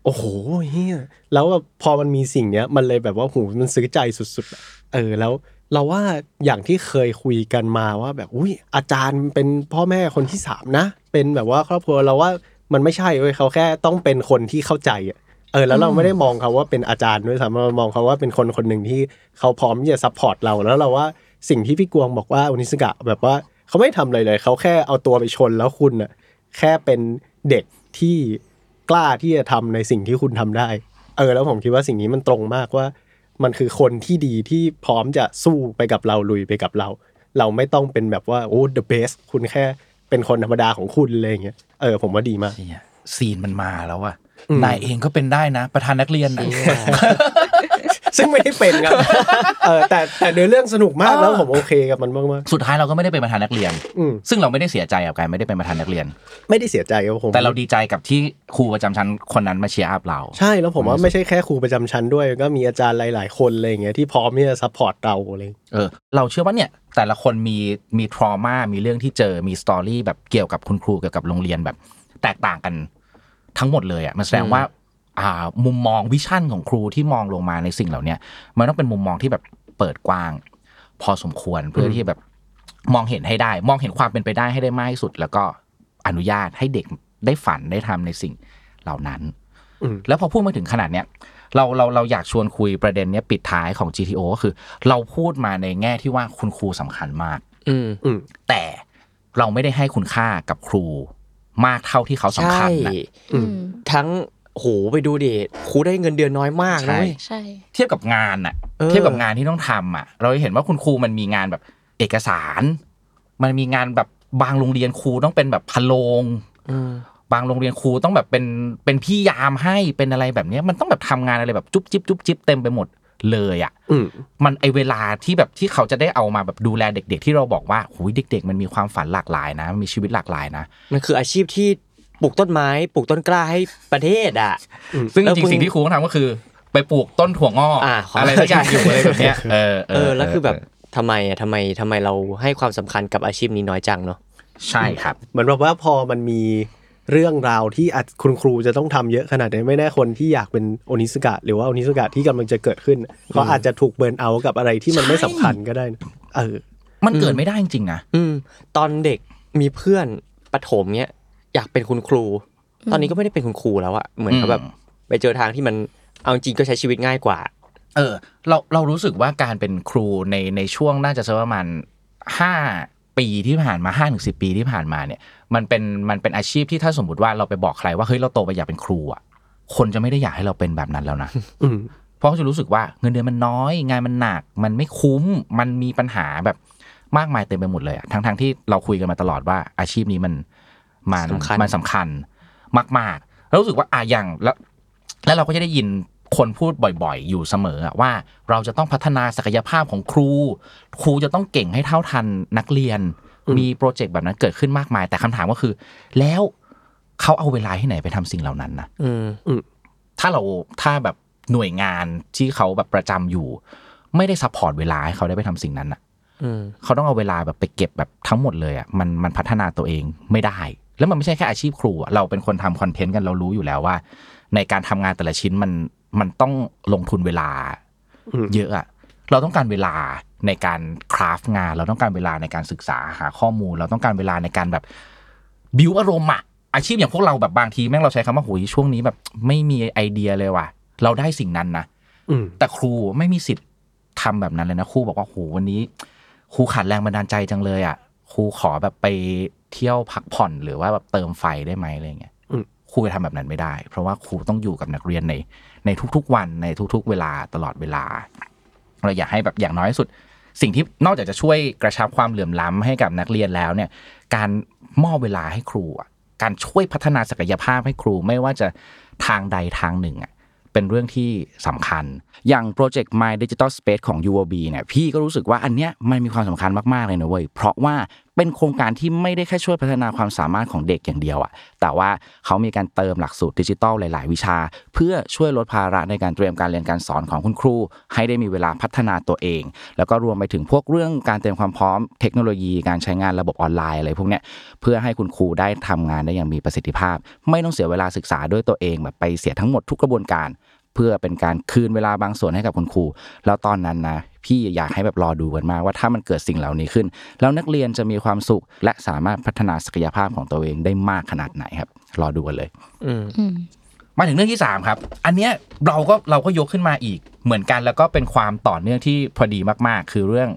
โอ้โหเฮียแล้วแบบพอมันมีสิ่งเนี้ย มันเลยแบบว่าหูมันซื้อใจสุดๆอะเออ แล้ว เราว่าอย่างที่เคยคุยกันมาว่าแบบอุ้ยอาจารย์เป็นพ่อแม่คนที่สามนะ เป็นแบบว่าครอบครัวเราว่ามันไม่ใช่เว้ยเขาแค่ต้องเป็นคนที่เข้าใจอะเออแล้วเราไม่ได้มองเขาว่าเป็นอาจารย์ด้วยซ้ำเรามองเขาว่าเป็นคนคนหนึ่งที่เขาพร้อมที่จะ support เราแล้วเราว่าสิ่งที่พี่กวงบอกว่าโอนิซึกะแบบว่าเขาไม่ทำอะไรเลย เขาแค่เอาตัวไปชนแล้วคุณอะแค่เป็นเด็กที่กล้าที่จะทำในสิ่งที่คุณทำได้ เออแล้วผมคิดว่าสิ่งนี้มันตรงมากว่า มันคือคนที่ดีที่พร้อมจะสู้ไปกับเราลุยไปกับเรา เราไม่ต้องเป็นแบบว่าโอ้ the best คุณแค่เป็นคนธรรมดาของคุณอะไรอย่างเงี้ยเออผมว่าดีมากเนี่ยซีนมันมาแล้วอะอืมนายเองก็เป็นได้นะ ประธานนักเรียนนะ ซึ่งไม่ได้เป็นครับเออแต่แต่เนื้อเรื่องสนุกมากแล้วผมโอเคกับมันมากสุดท้ายเราก็ไม่ได้เป็นประธานนักเรียนๆอืมซึ่งเราไม่ได้เสียใจกับการไม่ได้เป็นประธานนักเรียน ไม่ได้เสียใจครับผมแต่เราดีใจกับที่ครูประจำชั้นคนนั้นมา cheer up เรา ใช่แล้วผมว่าไม่ใช่แค่ครูประจำชั้นด้วยก็มีอาจารย์หลาย ๆ คนอะไรอย่างเงี้ยที่พร้อมที่จะ support เราอะไรอย่างเลยเออเราเชื่อว่าเนี่ยแต่ละคนมีมี trauma มีเรื่องที่เจอมี story แบบเกี่ยวกับคุณครูเกี่ยวกับโรงเรียนแบบ แตกต่างกันทั้งหมดเลยอะมันแสดงว่าอ่า มุมมอง vision ของครูที่มองลงมาในสิ่งเหล่าเนี้ยมันต้องเป็นมุมมองที่แบบเปิดกว้าง พอสมควรเพื่อที่แบบมองเห็นให้ได้ มองเห็นความเป็นไปได้ให้ได้มากที่สุด แล้วก็อนุญาตให้เด็กได้ฝันได้ทำในสิ่งเหล่านั้นอืมแล้วพอพูดมาถึงขนาดเนี้ยเราเราเราอยากชวนคุยประเด็นเนี้ยปิดท้ายของ GTO ก็คือ เราพูดมาในแง่ที่ว่าคุณครูสำคัญมากๆอืมอืมแต่เราไม่ได้ให้คุณค่ากับครูมากเท่าที่เขาสำคัญนะอืมทั้ง โหไปดูดิครูได้เงินเดือนน้อยมากใช่นะเว้ยใช่ เทียบกับงานอะเออเทียบกับงานที่ต้องทำอะเราเห็นว่าคุณครูมันมีงานแบบเอกสาร มันมีงานแบบบางโรงเรียนครูต้องเป็นแบบพะโลงอืมบางโรงเรียนครูต้องแบบเป็นเป็นพี่ยามให้เป็นอะไรแบบเนี้ยมันต้องแบบทำงานอะไรแบบจุ๊บจิ๊บจุ๊บจิ๊บเต็มไปหมดเลยอะอืมมันไอเวลาที่แบบที่เขาจะได้เอามาแบบดูแลเด็ก ๆ ที่เราบอกว่าหุยเด็ก ๆ มันมีความฝันหลากหลายนะมันมีชีวิตหลากหลายนะมันคืออาชีพที่ ปลูกต้นไม้ ปลูกต้นกล้าให้ประเทศอะ ซึ่งเออจริคุณงๆสิ่งที่ครูต้องทำก็คือ ไปปลูกต้นถั่วงอกอ่าขอออะไรสักอย่างอยู่อะไรแบบเนี้ยเออเออแล้วคือแบบทำไมอะทำไมทำไมเราให้ความสำคัญกับอาชีพนี้น้อยจังเนาะใช่ครับเหมือนแบบว่าพอมันมีเรื่องราวที่อาจคุณครูจะต้องทำเยอะขนาดนี้ไม่แน่คนที่อยากเป็นโอนิสกะ หรือว่าโอนิสกะที่กำลังจะเกิดขึ้นเขาอาจจะถูกเบิร์นเอาท์กับอะไรที่มันไม่สำคัญก็ได้นะเออมันเกิดไม่ได้จริงๆนะอืมตอนเด็กมีเพื่อนประถมเนี้ย อยากเป็นคุณครู ตอนนี้ก็ไม่ได้เป็นคุณครูแล้วอะเหมือนเขาแบบอืมไปเจอทางที่มันเอาจริงก็ใช้ชีวิตง่ายกว่า เออ เราเรารู้สึกว่าการเป็นครูในในช่วงน่าจะสักประมาณห้าปีที่ผ่านมาห้าถึงสิปีที่ผ่านมาเนี่ย มันเป็นมันเป็นอาชีพที่ถ้าสมมติว่าเราไปบอกใครว่าเฮ้ยเราโตไปอยากเป็นครูอะคนจะไม่ได้อยากให้เราเป็นแบบนั้นแล้วนะอืมเพราะเขาจะรู้สึกว่าเงินเดือนมันน้อย งานมันหนัก มันไม่คุ้ม มันมีปัญหาแบบมากมายเต็มไปหมดเลยอะทั้งทั้งที่เราคุยกันมาตลอดว่าอาชีพนี้มัน มันสำคัญมันสำคัญมากๆแล้วรู้สึกว่าอะอย่างแล้ว แล้วเราก็จะได้ยินคนพูดบ่อยๆ อยู่เสมออะว่าเราจะต้องพัฒนาศักยภาพของครู ครูจะต้องเก่งให้เท่าทันนักเรียน มี project แบบนั้นเกิดขึ้นมากมาย แต่คำถามก็คือ แล้วเขาเอาเวลาที่ไหนไปทำสิ่งเหล่านั้นนะอืมถ้าเราถ้าแบบหน่วยงานที่เขาแบบประจำอยู่ ไม่ได้ support เวลาให้เขาได้ไปทำสิ่งนั้นอะอืมเขาต้องเอาเวลาแบบไปเก็บแบบทั้งหมดเลยอะมันมันพัฒนาตัวเองไม่ได้ แล้วมันไม่ใช่แค่อาชีพครูอะเราเป็นคนทำคอนเทนต์กันเรารู้อยู่แล้วว่า ในการทำงานแต่ละชิ้นมันมันต้องลงทุนเวลาอืมเยอะอะเราต้องการเวลาในการคราฟงาน เราต้องการเวลาในการศึกษาหาข้อมูล เราต้องการเวลาในการแบบบิวอารมณ์อะอาชีพอย่างพวกเราแบบบางทีแม่งเราใช้คำว่าโหยช่วงนี้แบบไม่มีไอเดียเลยว่ะ เราได้สิ่งนั้นนะอืมแต่ครูไม่มีสิทธิ์ทำแบบนั้นเลยนะครูบอกว่าโหวันนี้ครูขาดแรงบันดาลใจจังเลยอะครูขอแบบไป เที่ยวพักผ่อนหรือว่าแบบเติมไฟได้ไหมอะไรเงี้ยอืมครูจะทำแบบนั้นไม่ได้ เพราะว่าครูต้องอยู่กับนักเรียนในในทุกๆวันในทุก ๆ เวลาตลอดเวลา เราอยากให้แบบอย่างน้อยที่สุด สิ่งที่นอกจากจะช่วยกระชับความเหลื่อมล้ำให้กับนักเรียนแล้วเนี่ย การมอบเวลาให้ครูอะการช่วยพัฒนาศักยภาพให้ครูไม่ว่าจะทางใดทางหนึ่งอะเป็นเรื่องที่สำคัญ อย่างโปรเจกต์ My Digital Space ของ UOB เนี่ย พี่ก็รู้สึกว่าอันเนี้ยมันมีความสำคัญมาก ๆ เลยนะเว้ย เพราะว่าเป็นโครงการที่ไม่ได้แค่ช่วยพัฒนาความสามารถของเด็กอย่างเดียวอะแต่ว่าเขามีการเติมหลักสูตรดิจิทัลหลาย ๆ วิชา เพื่อช่วยลดภาระในการเตรียมการเรียนการสอนของคุณครู ให้ได้มีเวลาพัฒนาตัวเอง แล้วก็รวมไปถึงพวกเรื่องการเตรียมความพร้อมเทคโนโลยี การใช้งานระบบออนไลน์อะไรพวกเนี้ยเพื่อให้คุณครูได้ทำงานได้อย่างมีประสิทธิภาพ ไม่ต้องเสียเวลาศึกษาด้วยตัวเองแบบไปเสียทั้งหมดทุกกระบวนการ เพื่อเป็นการคืนเวลาบางส่วนให้กับคุณครู แล้วตอนนั้นนะ พี่อยากให้แบบรอดูกันมากว่าถ้ามันเกิดสิ่งเหล่านี้ขึ้น แล้วนักเรียนจะมีความสุข และสามารถพัฒนาศักยภาพของตัวเองได้มากขนาดไหนครับ รอดูกันเลยอืมอืมมาถึงเรื่องที่ 3 ครับ อันเนี้ยเราก็เราก็ยกขึ้นมาอีกเหมือนกันแล้วก็เป็นความต่อเนื่องที่พอดีมากๆ คือเรื่อง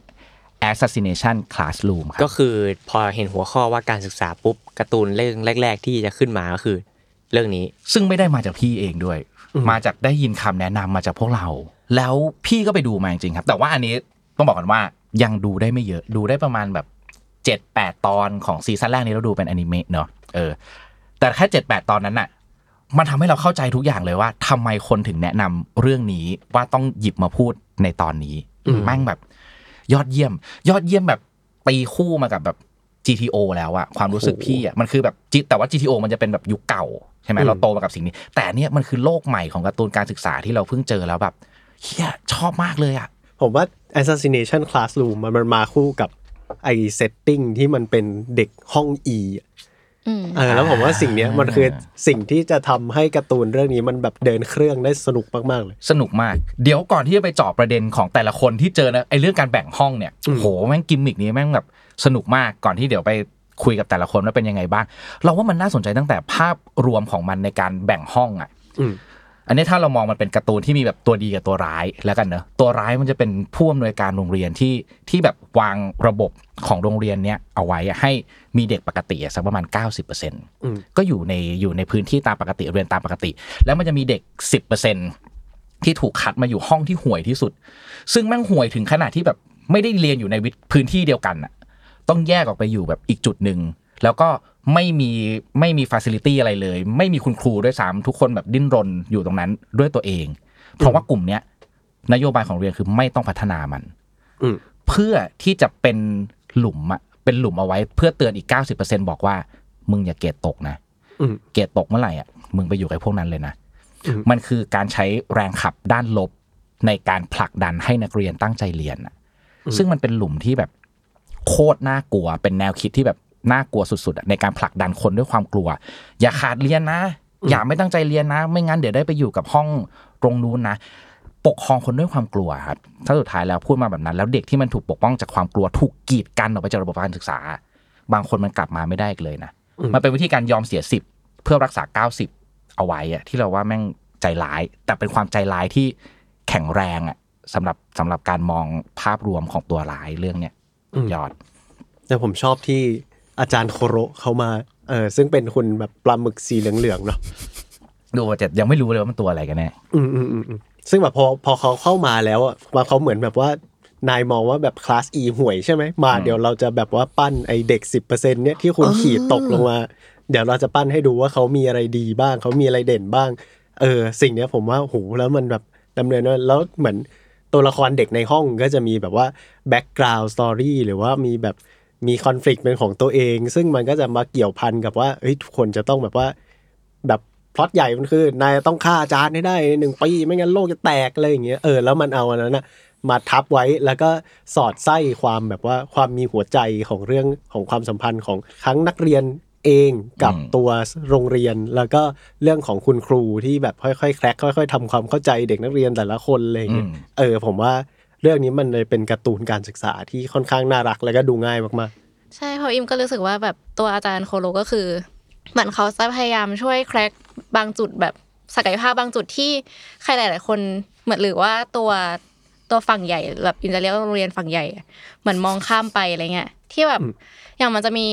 assassination classroom คก็รับคือพอเห็นหัวข้อว่าการศึกษาปุ๊บการ์ตูนเรื่องแรก ๆ ที่จะขึ้นมาก็คือ เรื่องนี้ซึ่งไม่ได้มาจากพี่เองด้วย มาจากได้ยินคำแนะนำมาจากพวกเราแล้วพี่ก็ไปดูมาจริงๆครับ แต่ว่าอันนี้ต้องบอกกันว่ายังดูได้ไม่เยอะดูได้ประมาณแบบเจ็ดแปดตอนของซีซั่นแรกนี้เราดูเป็นอนิเมะเนอะเออ แต่แค่เจ็ดแปดตอนนั้นน่ะ มันทำให้เราเข้าใจทุกอย่างเลยว่าทำไมคนถึงแนะนำเรื่องนี้ว่าต้องหยิบมาพูดในตอนนี้แม่งแบบ ยอดเยี่ยม ยอดเยี่ยมแบบตีคู่มากับแบบ GTO แล้วอะความรู้สึกพี่อะมันคือแบบ G- แต่ว่า GTO มันจะเป็นแบบยุคเก่าใช่ไหมอืมเราโตมากับสิ่งนี้ แต่เนี่ยมันคือโลกใหม่ของการ์ตูนการศึกษาที่เราเพิ่งเจอแล้วแบบ เฮียชอบมากเลยอะผมว่า assassination classroom มันมันมาคู่กับไอ้ setting ที่มันเป็นเด็กห้อง E อะอืมเออแล้วผมว่าสิ่งเนี้ยมันคือสิ่งที่จะทำให้การ์ตูนเรื่องนี้มันแบบเดินเครื่องได้สนุกมากๆเลย สนุกมาก เดี๋ยวก่อนที่จะไปเจาะประเด็นของแต่ละคนที่เจอนะไอ้เรื่องการแบ่งห้องเนี่ยอืมโหแม่งกิมมิกนี้แม่งแบบสนุกมากก่อนที่เดี๋ยวไปคุยกับแต่ละคนว่าเป็นยังไงบ้าง เราว่ามันน่าสนใจตั้งแต่ภาพรวมของมันในการแบ่งห้องอะ อืมอันนี้ถ้าเรามองมันเป็นการ์ตูนที่มีแบบตัวดีกับตัวร้ายแล้วกันเนอะตัวร้ายมันจะเป็นผู้อำนวยการโรงเรียนที่ที่แบบวางระบบของโรงเรียนเนี้ยเอาไว้อะให้มีเด็กปกติอะสักประมาณ 90%อืมก็อยู่ในอยู่ในพื้นที่ตามปกติเรียนตามปกติ แล้วมันจะมีเด็ก 10%ที่ถูกคัดมาอยู่ห้องที่ห่วยที่สุด ซึ่งแม่งห่วยถึงขนาดที่แบบไม่ได้เรียนอยู่ในวิทพื้นที่เดียวกันอะต้องแยกออกไปอยู่แบบอีกจุดหนึ่งแล้วก็ ไม่มีไม่มีฟ a ซิลิตี้อะไรเลย ไม่มีคุณครูด้วยซ้ำทุกคนแบบดิ้นรนอยู่ตรงนั้นด้วยตัวเอง เพราะว่ากลุ่มเนี้ยนโยบายของโรงเรียนคือไม่ต้องพัฒนามันอืมเพื่อที่จะเป็นหลุมอะเป็นหลุมเอาไว้ เพื่อเตือนอีก 90%บอกว่า มึงอย่าเกรดตกนะอืมเกรดตกเมื่อไหร่อะมึงไปอยู่กับพวกนั้นเลยนะอืมมันคือการใช้แรงขับด้านลบในการผลักดันให้นักเรียนตั้งใจเรียนอะซึ่งมันเป็นหลุมที่แบบโคตรน่ากลัว เป็นแนวคิดที่แบบ น่ากลัวสุดๆอะในการผลักดันคนด้วยความกลัว อย่าขาดเรียนนะ อย่าไม่ตั้งใจเรียนนะ ไม่งั้นเดี๋ยวได้ไปอยู่กับห้องตรงนู้นนะปกครองคนด้วยความกลัวครับถ้าสุดท้ายแล้วพูดมาแบบนั้น แล้วเด็กที่มันถูกปกป้องจากความกลัวถูกกีดกันออกไปจากระบบการศึกษา บางคนมันกลับมาไม่ได้อีกเลยนะมันเป็นวิธีการยอมเสียสิบเพื่อรักษาเก้าสิบเอาไว้อะที่เราว่าแม่งใจร้าย แต่เป็นความใจร้ายที่แข็งแรงอะสำหรับสำหรับการมองภาพรวมของตัวร้ายเรื่องเนี้ยอืมยอด แต่ผมชอบที่ อาจารย์โคโระเขามาเออซึ่งเป็นคุณแบบปลาหมึกสีเหลืองๆเนาะดูแต่ยังไม่รู้เลยว่ามันตัวอะไรกันแน่อืมอืมอืมอืมซึ่งแบบพอพอเขาเข้ามาแล้วอะมาเขาเหมือนแบบว่านายมองว่าแบบคลาส E ห่วยใช่ไหมมาเดี๋ยวเราจะแบบว่าปั้นไอเด็กสิบเปอร์เซ็นต์เนี่ยที่คุณขีดตกลงมา เดี๋ยวเราจะปั้นให้ดูว่าเขามีอะไรดีบ้าง เขามีอะไรเด่นบ้าง เออ สิ่งเนี้ยผมว่าโหแล้วมันแบบดำเนินว่าแล้วเหมือนตัวละครเด็กในห้องก็จะมีแบบว่า background story หรือว่ามีแบบ มี conflict เป็นของตัวเอง ซึ่งมันก็จะมาเกี่ยวพันกับว่าเฮ้ยทุกคนจะต้องแบบว่า แบบพล็อตใหญ่มันคือนายต้องฆ่าอาจารย์ให้ได้ในหนึ่งปีไม่งั้นโลกจะแตกอะไรอย่างเงี้ยเออแล้วมันเอาอันนั้นนะมาทับไว้แล้วก็สอดไส้ความแบบว่าความมีหัวใจของเรื่องของความสัมพันธ์ของทั้งนักเรียนเองกับอืมตัวโรงเรียนแล้วก็เรื่องของคุณครูที่แบบค่อยๆแคร็กค่อย ๆทำความเข้าใจเด็กนักเรียนแต่ละคนอะไรอย่างเงี้ยอืมเออผมว่า เรื่องนี้มันเลยเป็นการ์ตูนการศึกษาที่ค่อนข้างน่ารักแล้วก็ดูง่ายมากๆ ใช่เพราะอิมก็รู้สึกว่าแบบตัวอาจารย์โคโลก็คือ เหมือนเขาจะพยายามช่วยแครกบางจุดแบบศักยภาพบางจุดที่ใครหลาย ๆ คนเหมือนหรือว่าตัวตัวฝั่งใหญ่แบบอิมจะเรียกว่าโรงเรียนฝั่งใหญ่เหมือนมองข้ามไปอะไรเงี้ยที่แบบอย่างมันจะมี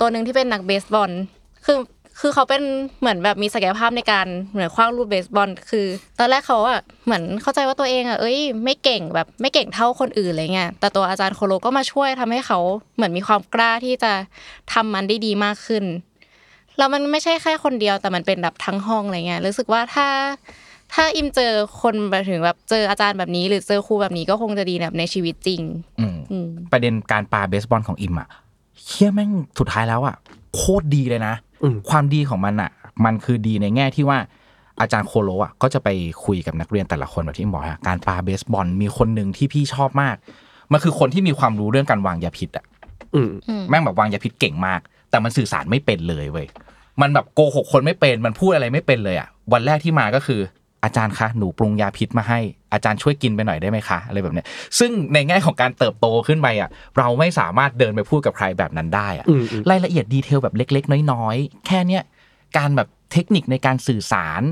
ตัวหนึ่งที่เป็นนักเบสบอลคือ คือเขาเป็นเหมือนแบบมีศักยภาพในการเหมือนคว้างลูกเบสบอล คือ ตอนแรกเขาอะเหมือนเข้าใจว่าตัวเองอะเอ้ยไม่เก่งแบบไม่เก่งเท่าคนอื่นอะไรเงี้ยแต่ตัวอาจารย์โคโลก็มาช่วยทำให้เขาเหมือนมีความกล้าที่จะทำมันได้ดีมากขึ้นแล้วมันไม่ใช่แค่คนเดียวแต่มันเป็นแบบทั้งห้องอะไรเงี้ยรู้สึกว่าถ้าถ้าอิมเจอคนแบบถึงแบบเจออาจารย์แบบนี้ หรือเจอครูแบบนี้ก็คงจะดีแบบในชีวิตจริงอืมอืมประเด็นการปาเบสบอลของอิมอะเฮียแม่งสุดท้ายแล้วอะโคตรดีเลยนะอืม ความดีของมันอะมันคือดีในแง่ที่ว่าอาจารย์โคโลอะก็จะไปคุยกับนักเรียนแต่ละคนแบบที่อิมบอกอะการปาเบสบอลมีคนหนึ่งที่พี่ชอบมาก มันคือคนที่มีความรู้เรื่องการวางยาพิษอะๆอืมแม่งแบบวางยาพิษเก่งมาก แต่มันสื่อสารไม่เป็นเลยเว้ยมันแบบโกหกคนไม่เป็นมันพูดอะไรไม่เป็นเลยอะ วันแรกที่มาก็คือ อาจารย์คะหนูปรุงยาพิษมาให้อาจารย์ช่วยกินไปหน่อยได้ไหมคะอะไรแบบเนี้ยซึ่งในแง่ของการเติบโตขึ้นไปอะเราไม่สามารถเดินไปพูดกับใครแบบนั้นได้อะอืมอืมรายละเอียดดีเทลแบบเล็ก ๆ น้อยๆ แค่เนี้ยการแบบเทคนิคในการสื่อสาร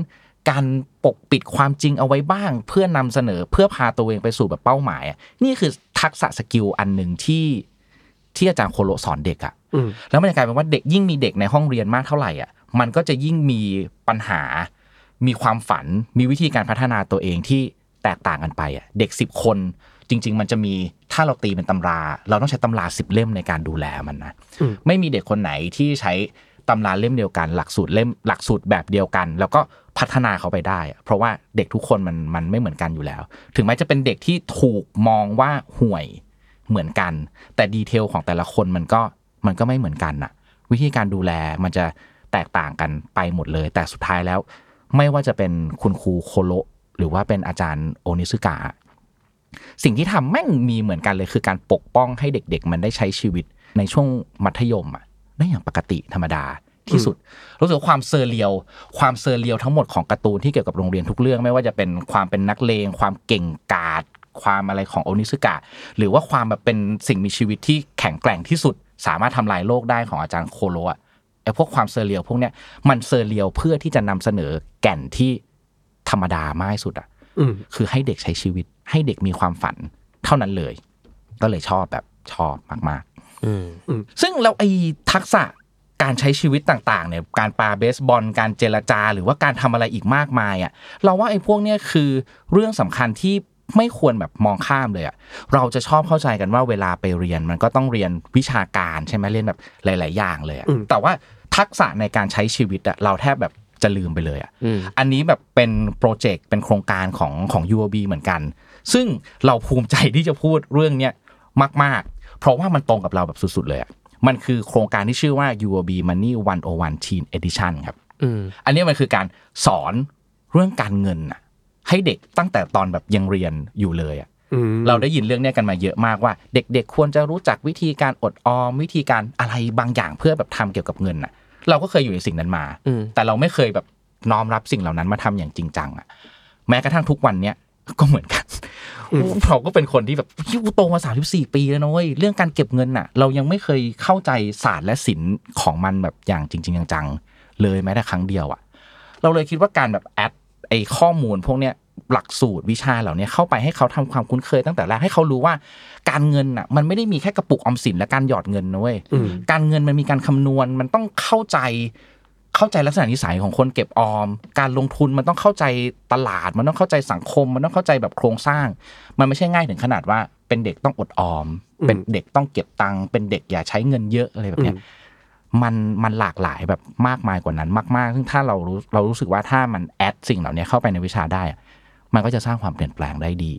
การปกปิดความจริงเอาไว้บ้าง เพื่อนำเสนอเพื่อพาตัวเองไปสู่แบบเป้าหมายอะนี่คือทักษะสกิลอันหนึ่งที่ที่อาจารย์โคโลสอนเด็กอะอืมแล้วมันจะกลายเป็นว่าเด็กยิ่งมีเด็กในห้องเรียนมากเท่าไหร่อะมันก็จะยิ่งมีปัญหามีความฝันมีวิธีการพัฒนาตัวเองที่ แตกต่างกันไปอะเด็กสิบคนจริง ๆ มันจะมีถ้าเราตีเป็นตำรา เราต้องใช้ตำราสิบเล่มในการดูแลมันนะอืมไม่มีเด็กคนไหนที่ใช้ตำราเล่มเดียวกัน หลักสูตรเล่มหลักสูตรแบบเดียวกัน แล้วก็พัฒนาเขาไปได้อะเพราะว่าเด็กทุกคนมันมันไม่เหมือนกันอยู่แล้ว ถึงแม้จะเป็นเด็กที่ถูกมองว่าห่วยเหมือนกัน แต่ดีเทลของแต่ละคนมันก็มันก็ไม่เหมือนกันน่ะ วิธีการดูแลมันจะแตกต่างกันไปหมดเลย แต่สุดท้ายแล้ว ไม่ว่าจะเป็นคุณครูโคโละ หรือว่าเป็นอาจารย์โอนิสึกะสิ่งที่ทำแม่งมีเหมือนกันเลยคือการปกป้องให้เด็กๆ มันได้ใช้ชีวิตในช่วงมัธยมอะได้อย่างปกติธรรมดาที่สุดรู้สึกว่าความ surreal ความ surreal ทั้งหมดของการ์ตูนที่เกี่ยวกับโรงเรียนทุกเรื่องไม่ว่าจะเป็นความเป็นนักเลง ความเก่งกาจความอะไรของโอนิสึกะหรือว่าความแบบเป็นสิ่งมีชีวิตที่แข็งแกร่งที่สุด สามารถทำลายโลกได้ของอาจารย์โคโระอะไอ้พวกความ surreal พวกเนี้ยมัน surreal เพื่อที่จะนำเสนอแก่นที่ ธรรมดามากที่สุดอะอืมคือให้เด็กใช้ชีวิต ให้เด็กมีความฝันเท่านั้นเลย ก็เลยชอบแบบชอบมากอืมๆซึ่งเราไอ้ทักษะการใช้ชีวิตต่างๆเนี่ยการปาเบสบอลการเจรจา หรือว่าการทำอะไรอีกมากมายอะเราว่าไอ้พวกเนี้ยคือเรื่องสำคัญที่ไม่ควรแบบมองข้ามเลยอะเราจะชอบเข้าใจกันว่าเวลาไปเรียนมันก็ต้องเรียนวิชาการใช่ไหมเรียนแบบหลาย ๆ อย่างเลยอะอืมแต่ว่าทักษะในการใช้ชีวิตอะเราแทบแบบ จะลืมไปเลยอะอืมอันนี้แบบเป็นโปรเจกต์เป็นโครงการของของ UOB เหมือนกัน ซึ่งเราภูมิใจที่จะพูดเรื่องเนี้ยมาก ๆ เพราะว่ามันตรงกับเราแบบสุด ๆ เลยอะมันคือโครงการที่ชื่อว่า UOB Money 101 Teen Edition ครับอืมอันนี้มันคือการสอนเรื่องการเงินอะให้เด็กตั้งแต่ตอนแบบยังเรียนอยู่เลยอะอืมเราได้ยินเรื่องเนี้ยกันมาเยอะมากว่า เด็กๆ ควรจะรู้จักวิธีการอดออมวิธีการอะไรบางอย่างเพื่อแบบทำเกี่ยวกับเงินอะ เราก็เคยอยู่ในสิ่งนั้นมาอืมแต่เราไม่เคยแบบน้อมรับสิ่งเหล่านั้นมาทำอย่างจริงจังอะแม้กระทั่งทุกวันเนี้ยก็เหมือนกันเราก็เป็นคนที่แบบยูโตมาสามสิบสี่ปีแล้วนะเว้ยเรื่องการเก็บเงินอะเรายังไม่เคยเข้าใจศาสตร์และศิลป์ของมันแบบอย่างจริง ๆ จังๆเลยแม้แต่ครั้งเดียวอะเราเลยคิดว่าการแบบแอดไอข้อมูลพวกเนี้ย หลักสูตรวิชาเหล่านี้เข้าไปให้เขาทำความคุ้นเคยตั้งแต่แรกให้เขารู้ว่าการเงินอะมันไม่ได้มีแค่กระปุกออมสินและการหยอดเงินนะเว้ยอืมการเงินมันมีการคำนวณมันต้องเข้าใจเข้าใจลักษณะนิสัยของคนเก็บออม การลงทุนมันต้องเข้าใจตลาด มันต้องเข้าใจสังคม มันต้องเข้าใจแบบโครงสร้าง มันไม่ใช่ง่ายถึงขนาดว่า เป็นเด็กต้องอดออมอืมเป็นเด็กต้องเก็บตังค์เป็นเด็กอย่าใช้เงินเยอะอะไรแบบเนี้ยอืมมันมันหลากหลายแบบมากมายกว่านั้นมาก ๆ ซึ่งถ้าเรารู้เรารู้สึกว่าถ้ามันแอดสิ่งเหล่านี้เข้าไปในวิชาได้อะ มันก็จะสร้างความเปลี่ยนแปลงได้ดี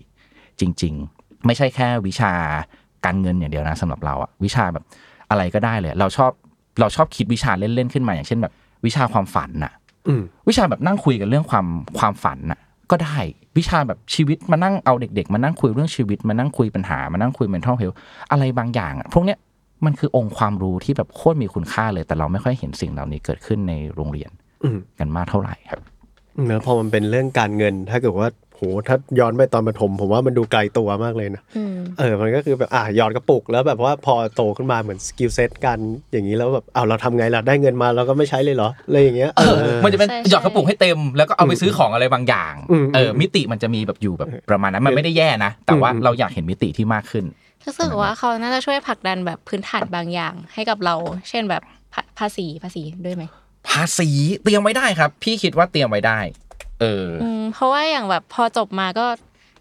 จริง ๆ ไม่ใช่แค่วิชาการเงินอย่างเดียวนะสำหรับเราอะวิชาแบบอะไรก็ได้เลย เราชอบเราชอบคิดวิชาเล่นๆขึ้นมาอย่างเช่นแบบ วิชาความฝันน่ะอืมวิชาแบบนั่งคุยกันเรื่องความความฝันน่ะ ก็ได้วิชาแบบชีวิตมานั่งเอาเด็ก ๆ มานั่งคุยเรื่องชีวิตมานั่งคุยปัญหามานั่งคุย mental health อะไรบางอย่างอะพวกเนี้ยมันคือองค์ความรู้ที่แบบโคตรมีคุณค่าเลย แต่เราไม่ค่อยเห็นสิ่งเหล่านี้เกิดขึ้นในโรงเรียนอืมกันมากเท่าไหร่ครับเนอะพอมันเป็นเรื่องการเงิน ถ้าเกิดว่า โหถ้าย้อนไปตอนประถม ผมว่ามันดูไกลตัวมากเลยนะอืมเออ มันก็คือแบบอะหยอดกระปุกแล้วแบบว่าพอโตขึ้นมาเหมือน skill set กันอย่างนี้แล้วแบบเอาวเราทำไงล่ะได้เงินมาเราก็ไม่ใช้เลยเหรออะไรอย่างเงี้ยเออมันจะเป็นใช่หยอดกระปุกให้เต็ม แล้วก็เอาไปซื้อของอะไรบางอย่างอืมเออมิติมันจะมีแบบอยู่แบบประมาณนั้นมันไม่ได้แย่นะ แต่ว่าอืมเราอยากเห็นมิติที่มากขึ้นรู้สึกว่าเขาน่าจะช่วยผลักดันแบบพื้นฐานบางอย่างให้กับเรา เช่นแบบภาภาษีภาษีด้วยไหมภาษีเตรียมไว้ได้ครับ พี่คิดว่าเตรียมไว้ได้ เอออืมเพราะว่าอย่างแบบพอจบมาก็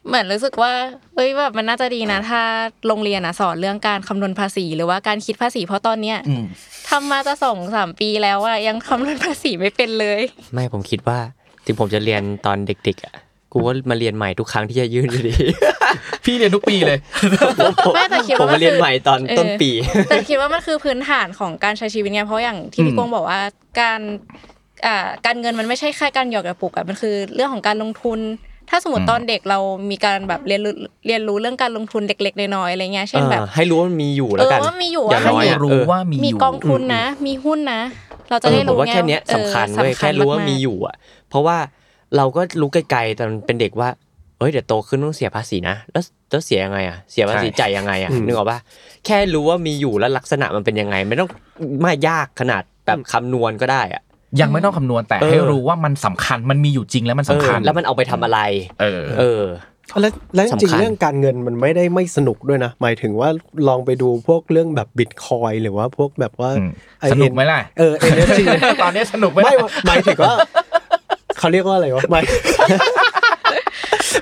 เหมือนรู้สึกว่าเอ้ยแบบมันน่าจะดีนะ ถ้าโรงเรียนอะสอนเรื่องการคำนวณภาษี หรือว่าการคิดภาษีเพราะตอนเนี้ยอืมทำมาจะสองสามปีแล้วอะยังคำนวณภาษีไม่เป็นเลย ไม่ผมคิดว่าถึงผมจะเรียนตอนเด็ก ๆอะกูว่ามาเรียนใหม่ทุกครั้งที่จะยื่นอยู่ดี พี่เรียนทุกปีเลยไม่แต่คิดผมว่ามัมานเรียนคือใหม่ตอนเออต้นปี แต่คิดว่ามันคือพื้นฐานของการใช้ชีวิตไงเพราะอย่างที่พี่อืมกวงบอกว่าการอ่า การเงินมันไม่ใช่แค่การหยอดกระปุกอะมันคือเรื่องของการลงทุน ถ้าสมมติตอนเด็กเรามีการแบบเรียนรู้เรียนรู้เรื่องการลงทุนเล็กๆน้อยๆอะไรเงี้ยเช่นแบบเออให้รู้ว่ามันมีอยู่แล้วกันเออว่ามีอยู่อย่างอะน้อยให้อะรู้เออว่ามีมีอยู่กองทุนนะ มีหุ้นนะ เราจะเอได้อผมรู้ว่าไงแค่เนี้ยออสำคัญเว้ยสำแค่รู้ว่ามีกๆอยู่อะ เพราะว่าเราก็รู้ไกลๆตอนเป็นเด็กว่าเอ้ยเดี๋ยวโตขึ้นต้องเสียภาษีนะ แล้วแล้วเสียยังไงอะ เสียภาษีใช่จ่ายยังไงอะอืมนึกออกปะแค่รู้ว่ามีอยู่แล้วลักษณะมันเป็นยังไง ไม่ต้องไม่ยากขนาดแบบคำนวณก็ได้อะ ยังไม่ต้องคำนวณแต่เออให้รู้ว่ามันสำคัญมันมีอยู่จริงแล้วมันเอสำอคัญ แล้วมันเอาไปทำอะไร เออ เออแล้วแล้วจริงสำคัญๆเรื่องการเงินมันไม่ได้ไม่สนุกด้วยนะ หมายถึงว่าลองไปดูพวกเรื่องแบบบิตคอยหรือว่าพวกแบบว่าอืมอ้สนุกไหมล่ะเออ NFT ตอนนี้สนุกไหมไม่ล่ะหมายถึงว่าเขาเรียกว่าอะไรวะหมาย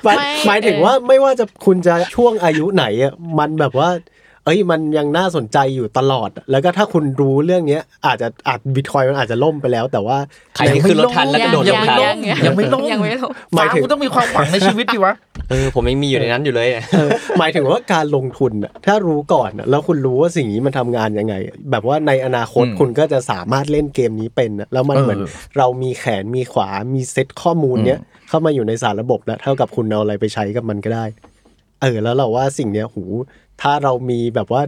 หมายไม่หมายถึงเออว่าไม่ว่าจะคุณจะช่วงอายุไหนอะมันแบบว่า เอ้ยมันยังน่าสนใจอยู่ตลอดอะแล้วก็ถ้าคุณรู้เรื่องเนี้ย อาจจะอาจบิตคอยมันอาจจะล่มไปแล้ว แต่ว่าใครที่ขึ้นรถทันแล้วกระโดดลงยังไม่ทันลงยังไม่ลงยังไม่ลงหมายถึงฟ้กูต้องมีความหวังในชีวิตดิวะเออผมยังมีอยู่ในนั้นอยู่เลยอะเออหมายถึงว่าการลงทุนน่ะถ้ารู้ก่อนน่ะแล้วคุณรู้ว่าสิ่งนี้มันทำงานยังไง แบบว่าในอนาคตอืมคุณก็จะสามารถเล่นเกมนี้เป็นน่ะแล้วมันเออเหมือนเรามีแขนมีขามีเซตข้อมูลเนี้ยเข้ามาอยู่ในสารระบบแล้วเท่ากับคุณเอาอะไรไปใช้กับมันก็ได้ เออแล้วเราว่าสิ่งเนี้ยหู ถ้าเรามีแบบว่า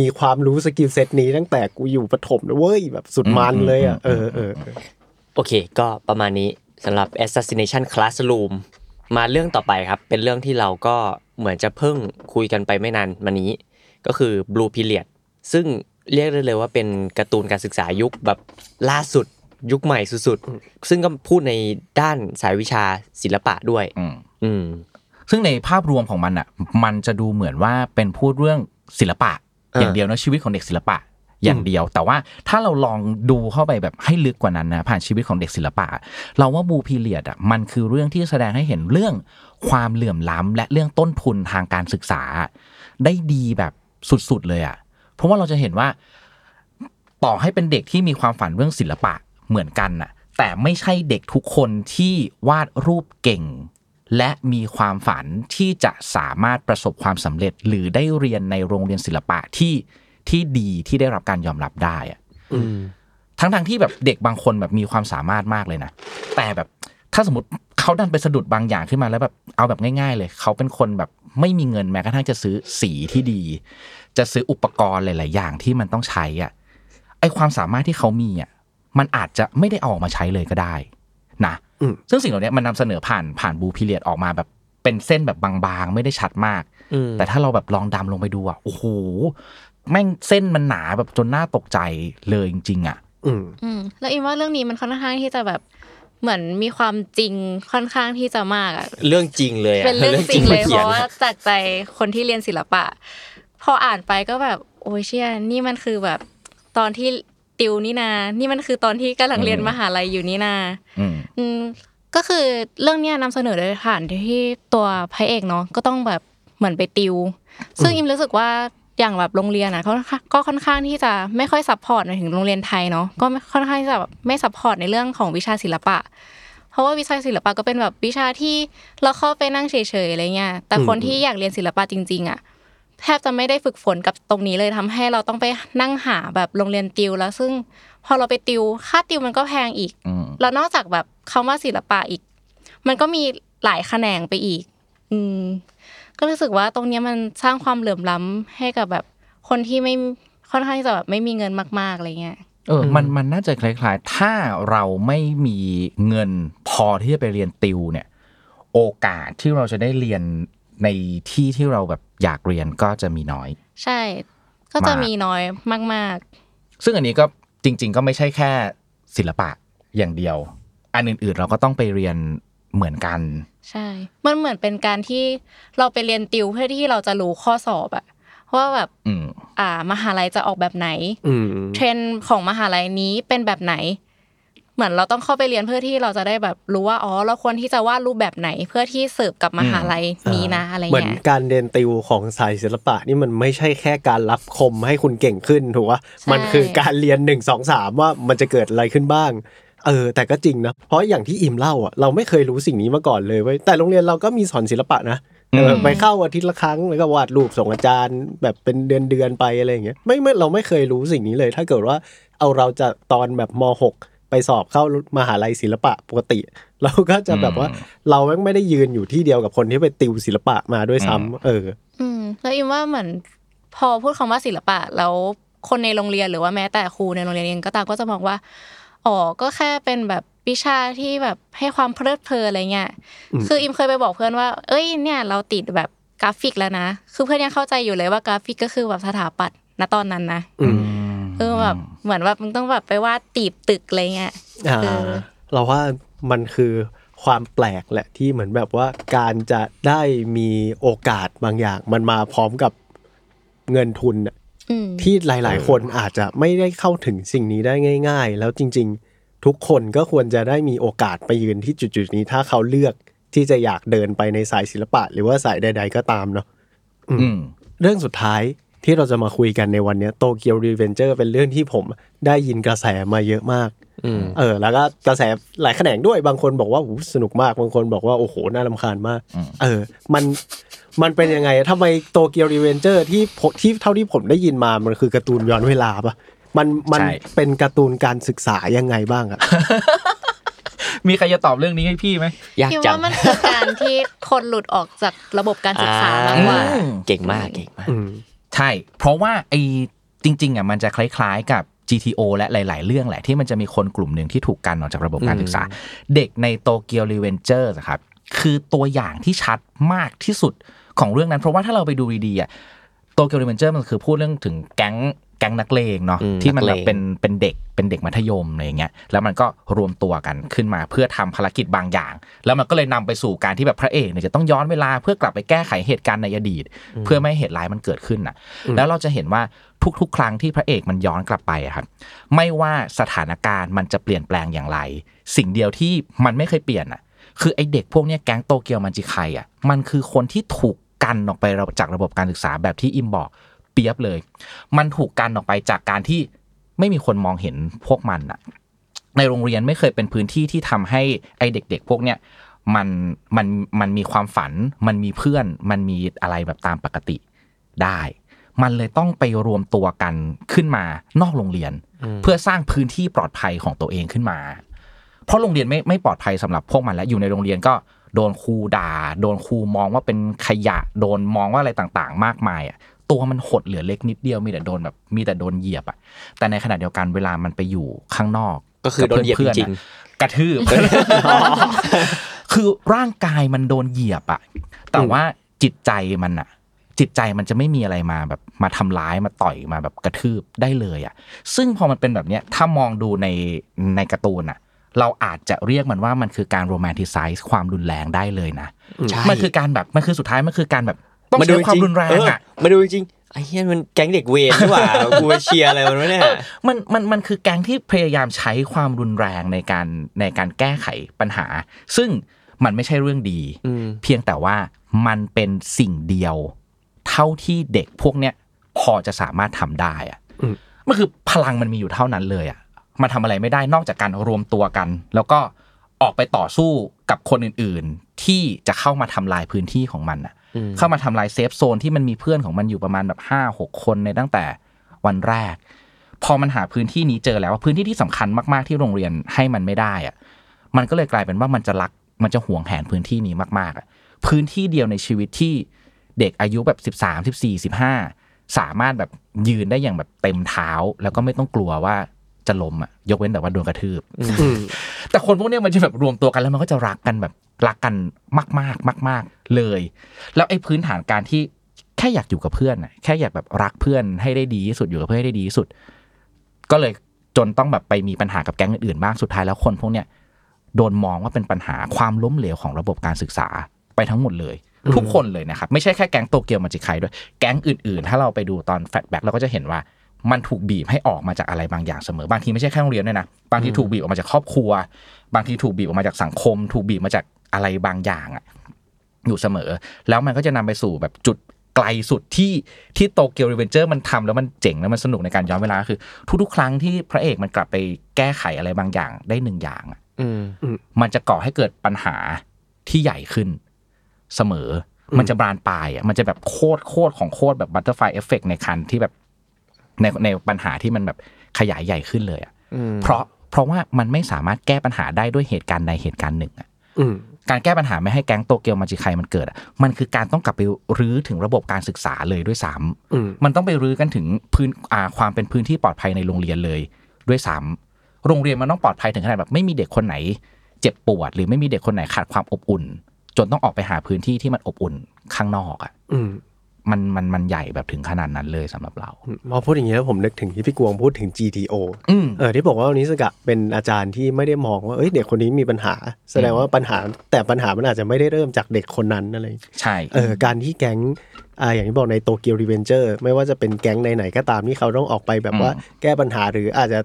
มีความรู้ skill set นี้ตั้งแต่กูอยู่ประถมนะเว้ยแบบสุดมันเลยอะเออเออเออโอเค ก็ประมาณนี้สำหรับ Assassination Classroom มาเรื่องต่อไปครับ เป็นเรื่องที่เราก็เหมือนจะเพิ่งคุยกันไปไม่นานมานี้ ก็คือ Blue Period ซึ่งเรียกได้เลยว่าเป็นการ์ตูนการศึกษายุคแบบล่าสุดยุคใหม่สุดๆ ซึ่งก็พูดในด้านสายวิชาศิลปะด้วย อืมอืม ซึ่งในภาพรวมของมันอะ มันจะดูเหมือนว่าเป็นพูดเรื่องศิลปะอ่าอย่างเดียวนะชีวิตของเด็กศิลปะอย่างเดียว แต่ว่าถ้าเราลองดูเข้าไปแบบให้ลึกกว่านั้นนะผ่านชีวิตของเด็กศิลปะ เราว่าบูพีเลียดอะมันคือเรื่องที่แสดงให้เห็นเรื่องความเหลื่อมล้ำและเรื่องต้นทุนทางการศึกษา ได้ดีแบบสุดๆเลยอะเพราะว่าเราจะเห็นว่า ต่อให้เป็นเด็กที่มีความฝันเรื่องศิลปะเหมือนกันน่ะ แต่ไม่ใช่เด็กทุกคนที่วาดรูปเก่ง และมีความฝันที่จะสามารถประสบความสำเร็จ หรือได้เรียนในโรงเรียนศิลปะที่ที่ดีที่ได้รับการยอมรับได้อะอืมทั้งทงๆที่แบบเด็กบางคนแบบมีความสามารถมากเลยนะแต่แบบถ้าสมมติเขาดันไปสะดุดบางอย่างขึ้นมาแล้วแบบเอาแบบง่าย ๆ เลย เขาเป็นคนแบบไม่มีเงินแม้กระทั่งจะซื้อสีที่ดี จะซื้ออุปกรณ์หลาย ๆ อย่างที่มันต้องใช้อะไอความสามารถที่เขามีอะมันอาจจะไม่ได้เอาออกมาใช้เลยก็ได้ นะอืม ซึ่งสิ่งเหล่านี้มันนำเสนอผ่านผ่านบูพีเรียดออกมาแบบเป็นเส้นแบบบางๆ ไม่ได้ชัดมากอืมแต่ถ้าเราแบบลองดำลงไปดูอะโอ้โหแม่งเส้นมันหนาแบบจนน่าตกใจเลยจริงๆอะ อืมอืมแล้วอินว่าเรื่องนี้มันค่อนข้างที่จะแบบเหมือนมีความจริงค่อนข้างที่จะมากอะเรื่องจริงเลยอะเป็นเรื่องจริงเลยมาเพขีนราะว่าจากใจคนที่เรียนศิลปะ พออ่านไปก็แบบ โอ้ยเชี่ยนี่มันคือแบบตอนที่ ติวนี่นา นี่มันคือตอนที่กำลังเรียนอืมมหาลัยอยู่นี่นาอืมอืมก็คือเรื่องเนี้ยนำเสนอโดยผ่านที่ตัวพระเอกเนาะก็ต้องแบบเหมือนไปติว ซึ่งอิมรู้สึกว่าอย่างแบบโรงเรียนอะเขาก็ค่อนข้างที่จะไม่ค่อย support หมายถึงโรงเรียนไทยเนาะก็ค่อนข้างที่จะแบบไม่ support ในเรื่องของวิชาศิลปะ เพราะว่าวิชาศิลปะก็เป็นแบบวิชาที่เราเข้าไปนั่งเฉยๆอะไรเงี้ยแต่คนที่อยากเรียนศิลปะจริง ๆ อะ แทบจะไม่ได้ฝึกฝนกับตรงนี้เลยทำให้เราต้องไปนั่งหาแบบโรงเรียนติว แล้วซึ่งพอเราไปติวค่าติวมันก็แพงอีกอืมแล้วนอกจากแบบคำว่าศิลปะอีก มันก็มีหลายแขนงไปอีก อืม ก็รู้สึกว่าตรงเนี้ยมันสร้างความเหลื่อมล้ำให้กับแบบคนที่ไม่ค่อนข้างที่จะแบบไม่มีเงินมากๆอะไรเงี้ยเออ มัน มันน่าจะคล้ายๆ ถ้าเราไม่มีเงินพอที่จะไปเรียนติวเนี่ย โอกาสที่เราจะได้เรียน ในที่ที่เราแบบอยากเรียนก็จะมีน้อย ใช่ ก็จะมากมีน้อยมากซึ่งอันนี้ก็จริง ๆ ก็ไม่ใช่แค่ศิลปะอย่างเดียว อันอื่น ๆ เราก็ต้องไปเรียนเหมือนกันๆใช่ มันเหมือนเป็นการที่เราไปเรียนติวเพื่อที่เราจะรู้ข้อสอบอะว่าแบบอืมอ่ามหาลัยจะออกแบบไหนอืมเทรนด์ของมหาลัยนี้เป็นแบบไหน เหมือนเราต้องเข้าไปเรียนเพื่อที่เราจะได้แบบรู้ว่าอ๋อเราควรที่จะวาดรูปแบบไหนเพื่อที่เสิร์ฟกับมหาลัยนี้นะอะไรเหมือนเงี้ยการเรียนติวของสายศิลปะนี่มันไม่ใช่แค่การรับคมให้คุณเก่งขึ้นถูกปะมันคือการเรียนหนึ่งสองสามว่ามันจะเกิดอะไรขึ้นบ้างเออแต่ก็จริงนะเพราะอย่างที่อิมเล่าอะเราไม่เคยรู้สิ่งนี้มาก่อนเลยเว้ยแต่โรงเรียนเราก็มีสอนศิลปะนะเอออืมไปเข้าอาทิตย์ละครั้งแล้วก็วาดรูปส่งอาจารย์ แบบเป็นเดือนเดือนๆไปอะไรอย่างเงี้ยไม่ไม่เราไม่เคยรู้สิ่งนี้เลย ถ้าเกิดว่าเอาเราจะตอนแบบมหก ไปสอบเข้ามหาลัยศิลปะปกติ เราก็จะแบบว่าเราแม่งไม่ได้ยืนอยู่ที่เดียวกับคนที่ไปติวศิลปะมาด้วยซ้ำเออ อืม แล้วอิมว่าเหมือนพอพูดคำว่าศิลปะ แล้วคนในโรงเรียนหรือว่าแม้แต่ครูในโรงเรียนเองก็ตามก็จะมองว่าอ๋อก็แค่เป็นแบบวิชาที่แบบให้ความเพลิดเพลินอะไรเงี้ยคืออิมเคยไปบอกเพื่อนว่า เอ้ยเนี่ย เราติดแบบกราฟิกแล้วนะ คือเพื่อนยังเข้าใจอยู่เลยว่ากราฟิกก็คือแบบสถาปัตย์ณตอนนั้นนะอืม เออแบบเหมือนแบบมึงต้องแบบไปวาดตีบตึกอะไรเงี้ยอ่าเออเราว่ามันคือความแปลกแหละที่เหมือนแบบว่าการจะได้มีโอกาสบางอย่าง มันมาพร้อมกับเงินทุนน่ะอืมที่หลาย ๆ คนอาจจะไม่ได้เข้าถึงสิ่งนี้ได้ง่าย ๆ แล้วจริง ๆ ทุกคนก็ควรจะได้มีโอกาสไปยืนที่จุด ๆ นี้ ถ้าเขาเลือกที่จะอยากเดินไปในสายศิลปะ หรือว่าสายใด ๆ ก็ตามเนาะอืมเรื่องสุดท้าย ที่เราจะมาคุยกันในวันเนี้ย Tokyo Revengers เป็นเรื่องที่ผมได้ยินกระแสมาเยอะมากอืมเออ แล้วก็กระแสหลายแขนงด้วยบางคนบอกว่าโอ้โหสนุกมากบางคนบอกว่าโอ้โหน่ารำคาญมากอืมเออ มันมันเป็นยังไงทำไม Tokyo Revengers ที่ผมที่เท่าที่ผมได้ยินมามันคือการ์ตูนย้อนเวลาปะมันมันใช่เป็นการ์ตูนการศึกษายังไงบ้างอะมีใครจะตอบเรื่องนี้ให้พี่ไหมยากคิดจัว่ามันคือการที่คนหลุดออกจากระบบการศึกษามากกว่าอืมเก่งมากเก่งมากอืม ใช่ เพราะว่าไอ้จริง ๆอะมันจะคล้าย ๆ กับ GTO และหลาย ๆ เรื่องแหละที่มันจะมีคนกลุ่มหนึ่งที่ถูกกันออกจากระบบการศึกษา เด็กใน Tokyo Revengers ครับคือตัวอย่างที่ชัดมากที่สุดของเรื่องนั้น เพราะว่าถ้าเราไปดูดีๆอะ Tokyo Revengers มันคือพูดเรื่องถึงแก๊ง แก๊งนักเลงเนาะอืมที่มันแบบนักเลงเป็นเป็นเด็กเป็นเด็กมัธยมอะไรอย่างเงี้ยแล้วมันก็รวมตัวกันขึ้นมาเพื่อทำภารกิจบางอย่าง แล้วมันก็เลยนำไปสู่การที่แบบพระเอกเนี่ยจะต้องย้อนเวลาเพื่อกลับไปแก้ไขเหตุการณ์ในอดีต เพื่อไม่ให้เหตุร้ายมันเกิดขึ้นน่ะ แล้วเราจะเห็นว่าทุกๆ ครั้งที่พระเอกมันย้อนกลับไปอะครับไม่ว่าสถานการณ์มันจะเปลี่ยนแปลงอย่างไร สิ่งเดียวที่มันไม่เคยเปลี่ยนอะคือไอเด็กพวกเนี้ยแก๊งโตเกียวมันจิไคอะมันคือคนที่ถูกกันออกไปจากระบบการศึกษาแบบที่อิมบอก เปียบเลย มันถูกกันออกไปจากการที่ไม่มีคนมองเห็นพวกมันอะในโรงเรียนไม่เคยเป็นพื้นที่ที่ทำให้ไอเด็ก ๆ พวกเนี้ยมันมันมันมีความฝัน มันมีเพื่อน มันมีอะไรแบบตามปกติได้ มันเลยต้องไปรวมตัวกันขึ้นมานอกโรงเรียน เพื่อสร้างพื้นที่ปลอดภัยของตัวเองขึ้นมา เพราะโรงเรียนไม่ไม่ปลอดภัยสำหรับพวกมันแล้วอยู่ในโรงเรียนก็โดนครูด่า โดนครูมองว่าเป็นขยะ โดนมองว่าอะไรต่างๆ มากมายอะ ตัวมันหดเหลือเล็กนิดเดียวมีแต่โดนแบบมีแต่โดนเหยียบอะแต่ในขณะเดียวกันเวลามันไปอยู่ข้างนอกก็คือโดนเหยียบพื่ๆจริงอะกระทืบคือร่างกายมันโดนเหยียบอะแต่ว่าจิตใจมันอะจิตใจมันจะไม่มีอะไรมาแบบมาทำร้ายมาต่อยมาแบบกระทืบได้เลยอะซึ่งพอมันเป็นแบบเนี้ยถ้ามองดูในในการ์ตูนอะเราอาจจะเรียกมันว่ามันคือการโรแมนติไซส์ความรุนแรงได้เลยนะใช่มันคือการแบบ มันคือสุดท้าย มันคือการแบบ ต้องมาใช้ความรุนแรงอะเมาดูจริงๆไอ้เหี้ยมันแก๊งเด็กเวรนี่หว่ากูไปเชียร์อะไรมันวะเนี่ยมันมันมันคือแก๊งที่พยายามใช้ความรุนแรงในการในการแก้ไขปัญหา ซึ่งมันไม่ใช่เรื่องดีอืมเพียงแต่ว่ามันเป็นสิ่งเดียว เท่าที่เด็กพวกเนี้ยพอจะสามารถทำได้อะอืมมันคือพลังมันมีอยู่เท่านั้นเลยอะมันทำอะไรไม่ได้นอกจากการรวมตัวกัน แล้วก็ออกไปต่อสู้กับคนอื่น ๆ ที่จะเข้ามาทำลายพื้นที่ของมันอะอืม เข้ามาทำลายเซฟโซนที่มันมีเพื่อนของมันอยู่ประมาณแบบห้าหกคนในตั้งแต่วันแรก พอมันหาพื้นที่นี้เจอแล้วว่าพื้นที่ที่สำคัญมากๆที่โรงเรียนให้มันไม่ได้อะมันก็เลยกลายเป็นว่ามันจะรักมันจะห่วงแหนพื้นที่นี้มากๆอะพื้นที่เดียวในชีวิตที่เด็กอายุแบบสิบสามสิบสี่สิบห้าสามารถแบบยืนได้อย่างแบบเต็มเท้า แล้วก็ไม่ต้องกลัวว่า จะล้มอะยกเว้นแต่ว่าโดนกระทืบอืมแต่คนพวกเนี้ยมันจะแบบรวมตัวกันแล้วมันก็จะรักกันแบบรักกันมากๆมากๆเลย แล้วไอ้พื้นฐานการที่แค่อยากอยู่กับเพื่อนน่ะแค่อยากแบบรักเพื่อนให้ได้ดีที่สุดอยู่กับเพื่อนให้ได้ดีที่สุด ก็เลยจนต้องแบบไปมีปัญหากับแก๊งอื่นๆบ้างสุดท้ายแล้วคนพวกเนี้ยโดนมองว่าเป็นปัญหาความล้มเหลวของระบบการศึกษาไปทั้งหมดเลย ทุกคนเลยนะครับ ไม่ใช่แค่แก๊งโตเกียวมาจิไคด้วย แก๊งอื่นๆ ถ้าเราไปดูตอน flashback เราก็จะเห็นว่า มันถูกบีบให้ออกมาจากอะไรบางอย่างเสมอบางทีไม่ใช่แค่โรงเรียนด้วยนะบางทีถูกบีบออกมาจากครอบครัว บางทีถูกบีบออกมาจากสังคม ถูกบีบมาจากอะไรบางอย่างอะอยู่เสมอ แล้วมันก็จะนำไปสู่แบบจุดไกลสุดที่ที่ Tokyo Revengers มันทำแล้วมันเจ๋งแล้วมันสนุกในการย้อนเวลาคือ ทุกๆ ครั้งที่พระเอกมันกลับไปแก้ไขอะไรบางอย่างได้หนึ่งอย่างอะอืมมันจะก่อให้เกิดปัญหาที่ใหญ่ขึ้นเสมอ มันจะบานปลายอะมันจะแบบโคตรโคตรของโคตรแบบ butterfly effect ในขั้นที่แบบ ในในปัญหาที่มันแบบขยายใหญ่ขึ้นเลยอะเพราะเพราะว่ามันไม่สามารถแก้ปัญหาได้ด้วยเหตุการณ์ใดเหตุการณ์หนึ่งอะอืมการแก้ปัญหาไม่ให้แก๊งโตเกียวมาจิไคมันเกิดอะมันคือการต้องกลับไปรื้อถึงระบบการศึกษาเลยด้วยซ้ำอืมมันต้องไปรื้อกันถึงพื้นอ่าความเป็นพื้นที่ปลอดภัยในโรงเรียนเลย ด้วยซ้ำำโรงเรียนมันต้องปลอดภัยถึงขนาดแบบไม่มีเด็กคนไหน เจ็บปวด หรือไม่มีเด็กคนไหนขาดความอบอุ่น จนต้องออกไปหาพื้นที่ที่มันอบอุ่นข้างนอกอะอื มมันมันมันใหญ่แบบถึงขนาดนั้นเลยสำหรับเราพอพูดอย่างนี้แล้วผมนึกถึงที่พี่กวงพูดถึง GTO อืมเออที่บอกว่าวันนี้สกะเป็นอาจารย์ที่ไม่ได้มองว่าเอ้ยเด็กคนนี้มีปัญหา แสดงว่าปัญหาแต่ปัญหามันอาจจะไม่ได้เริ่มจากเด็กคนนั้นอะไรใช่เออการที่แก๊งอ่าอย่างที่บอกในโตเกียวรีเวนเจอร์ไม่ว่าจะเป็นแก๊งไหนๆก็ตามที่เขาต้องออกไปแบบว่าแก้ปัญหาหรืออาจจะ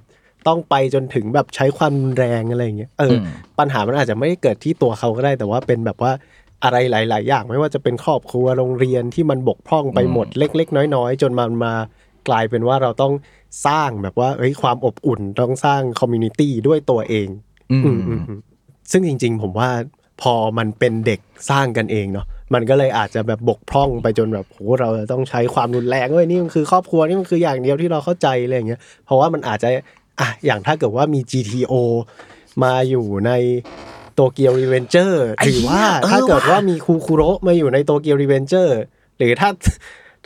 ต้องไปจนถึงแบบใช้ความรุนแรงอะไรอย่างเงี้ยเอออืมปัญหามันอาจจะไม่ได้เกิดที่ตัวเขาก็ได้แต่ว่าเป็นแบบว่า อะไรหลาย ๆ อย่าง ไม่ว่าจะเป็นครอบครัวโรงเรียนที่มันบกพร่องไปหมดเล็ก ๆ น้อย ๆ จนมันมากลายเป็นว่าเราต้องสร้างแบบว่าเอ้ยความอบอุ่นต้องสร้าง community ด้วยตัวเองอืมอืมอืมอืมซึ่งจริง ๆ ผมว่าพอมันเป็นเด็กสร้างกันเองเนาะมันก็เลยอาจจะแบบบกพร่องไปจนแบบโหเราจะต้องใช้ความรุนแรงเว้ยนี่มันคือครอบครัวนี่มันคืออย่างเดียวที่เราเข้าใจอะไรอย่างเงี้ยเพราะว่ามันอาจจะอะอย่างถ้าเกิดว่ามี GTO มาอยู่ใน Tokyo Revengers ไอ้หรือว่าเหี้ยเออถ้าเกิดว่าว่ามีครูโคโระมาอยู่ใน Tokyo Revengers หรือถ้า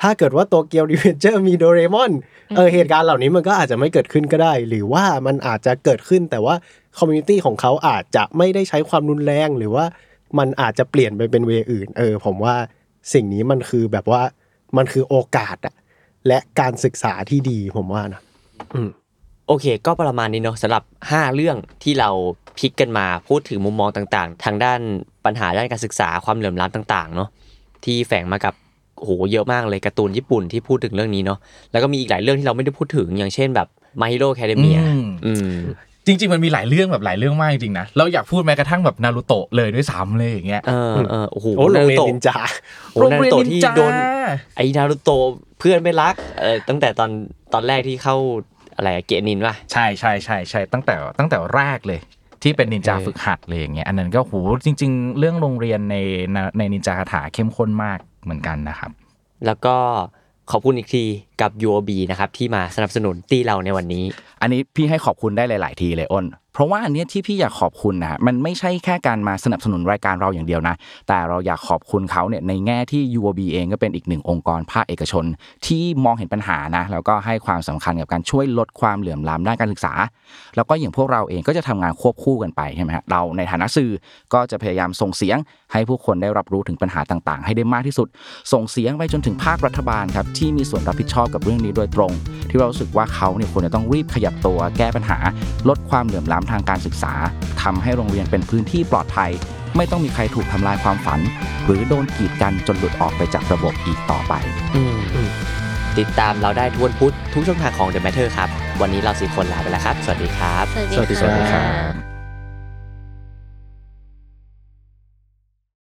ถ้าเกิดว่า Tokyo Revengers มีโดเรมอนเออเหตุการณ์เหล่านี้มันก็อาจจะไม่เกิดขึ้นก็ได้ หรือว่ามันอาจจะเกิดขึ้นแต่ว่า community ของเขาอาจจะไม่ได้ใช้ความรุนแรงหรือว่ามันอาจจะเปลี่ยนไปเป็น way อื่น เออ ผมว่าสิ่งนี้มันคือแบบว่ามันคือโอกาสอะและการศึกษาที่ดีผมว่านะ โอเค ก็ประมาณนี้เนาะสำหรับ 5 เรื่องที่เราพิกกันมาพูดถึงมุมมองต่างๆ ทางด้านปัญหาด้านการศึกษาความเหลื่อมล้ำต่างๆเนาะที่แฝงมากับโอ้โหเยอะมากเลยการ์ตูนญี่ปุ่นที่พูดถึงเรื่องนี้เนาะแล้วก็มีอีกหลายเรื่องที่เราไม่ได้พูดถึงอย่างเช่นแบบ My Hero Academia อืมอืมจริงๆ มันมีหลายเรื่องแบบหลายเรื่องมากจริงๆนะ เราอยากพูดแม้กระทั่งแบบนารูโตะเลยด้วยซ้ำเลยอย่างเงี้ยเออเออโอ้โหโอ้โรงเรียนนารูโตะนินจาโอ้นารูโตะที่โดนไอ้นารูโตะเพื่อนไม่รักเออตั้งแต่ตอนตอนแรกที่เข้า อะไรอะเกะนินป่ะใช่ใช่ใช่ใช่ตั้งแต่ตั้งแต่แรกเลย ที่เป็นนินจาเออฝึกหัดเลยอย่างเงี้ยอันนั้นก็โหจริง ๆ เรื่องโรงเรียนในในนินจาคาถาเข้มข้นมากเหมือนกันนะครับ แล้วก็ขอบคุณอีกทีกับ UOB นะครับที่มาสนับสนุนตีเราในวันนี้ อันนี้พี่ให้ขอบคุณได้หลาย ๆ ทีเลยอ้น เพราะว่าอันเนี้ยที่พี่อยากขอบคุณนะฮะมันไม่ใช่แค่การมาสนับสนุนรายการเราอย่างเดียวนะ แต่เราอยากขอบคุณเขาเนี่ยในแง่ที่ UOB เองก็เป็นอีกหนึ่งองค์กรภาคเอกชน ที่มองเห็นปัญหานะแล้วก็ให้ความสำคัญกับการช่วยลดความเหลื่อมล้ำด้านการศึกษา แล้วก็อย่างพวกเราเองก็จะทำงานควบคู่กันไปใช่ไหมฮะเราในฐานะสื่อก็จะพยายามส่งเสียง ให้ผู้คนได้รับรู้ถึงปัญหาต่างๆ ให้ได้มากที่สุด ส่งเสียงไปจนถึงภาครัฐบาลครับที่มีส่วนรับผิดชอบกับเรื่องนี้โดยตรง ที่เรารู้สึกว่าเขาเนี่ยควรจะต้องรีบขยับตัวแก้ปัญหา ลดความเหลื่อมล้ำทางการศึกษาทำให้โรงเรียนเป็นพื้นที่ปลอดภัย ไม่ต้องมีใครถูกทำลายความฝัน หรือโดนกีดกันจนหลุดออกไปจากระบบอีกต่อไป ติดตามเราได้ทุกวันพุธทุกช่องทางของ The Matter ครับ วันนี้เราสี่คนลาไปแล้วครับ สวัสดีครับ สวัสดีสวัสดีค่ะครับ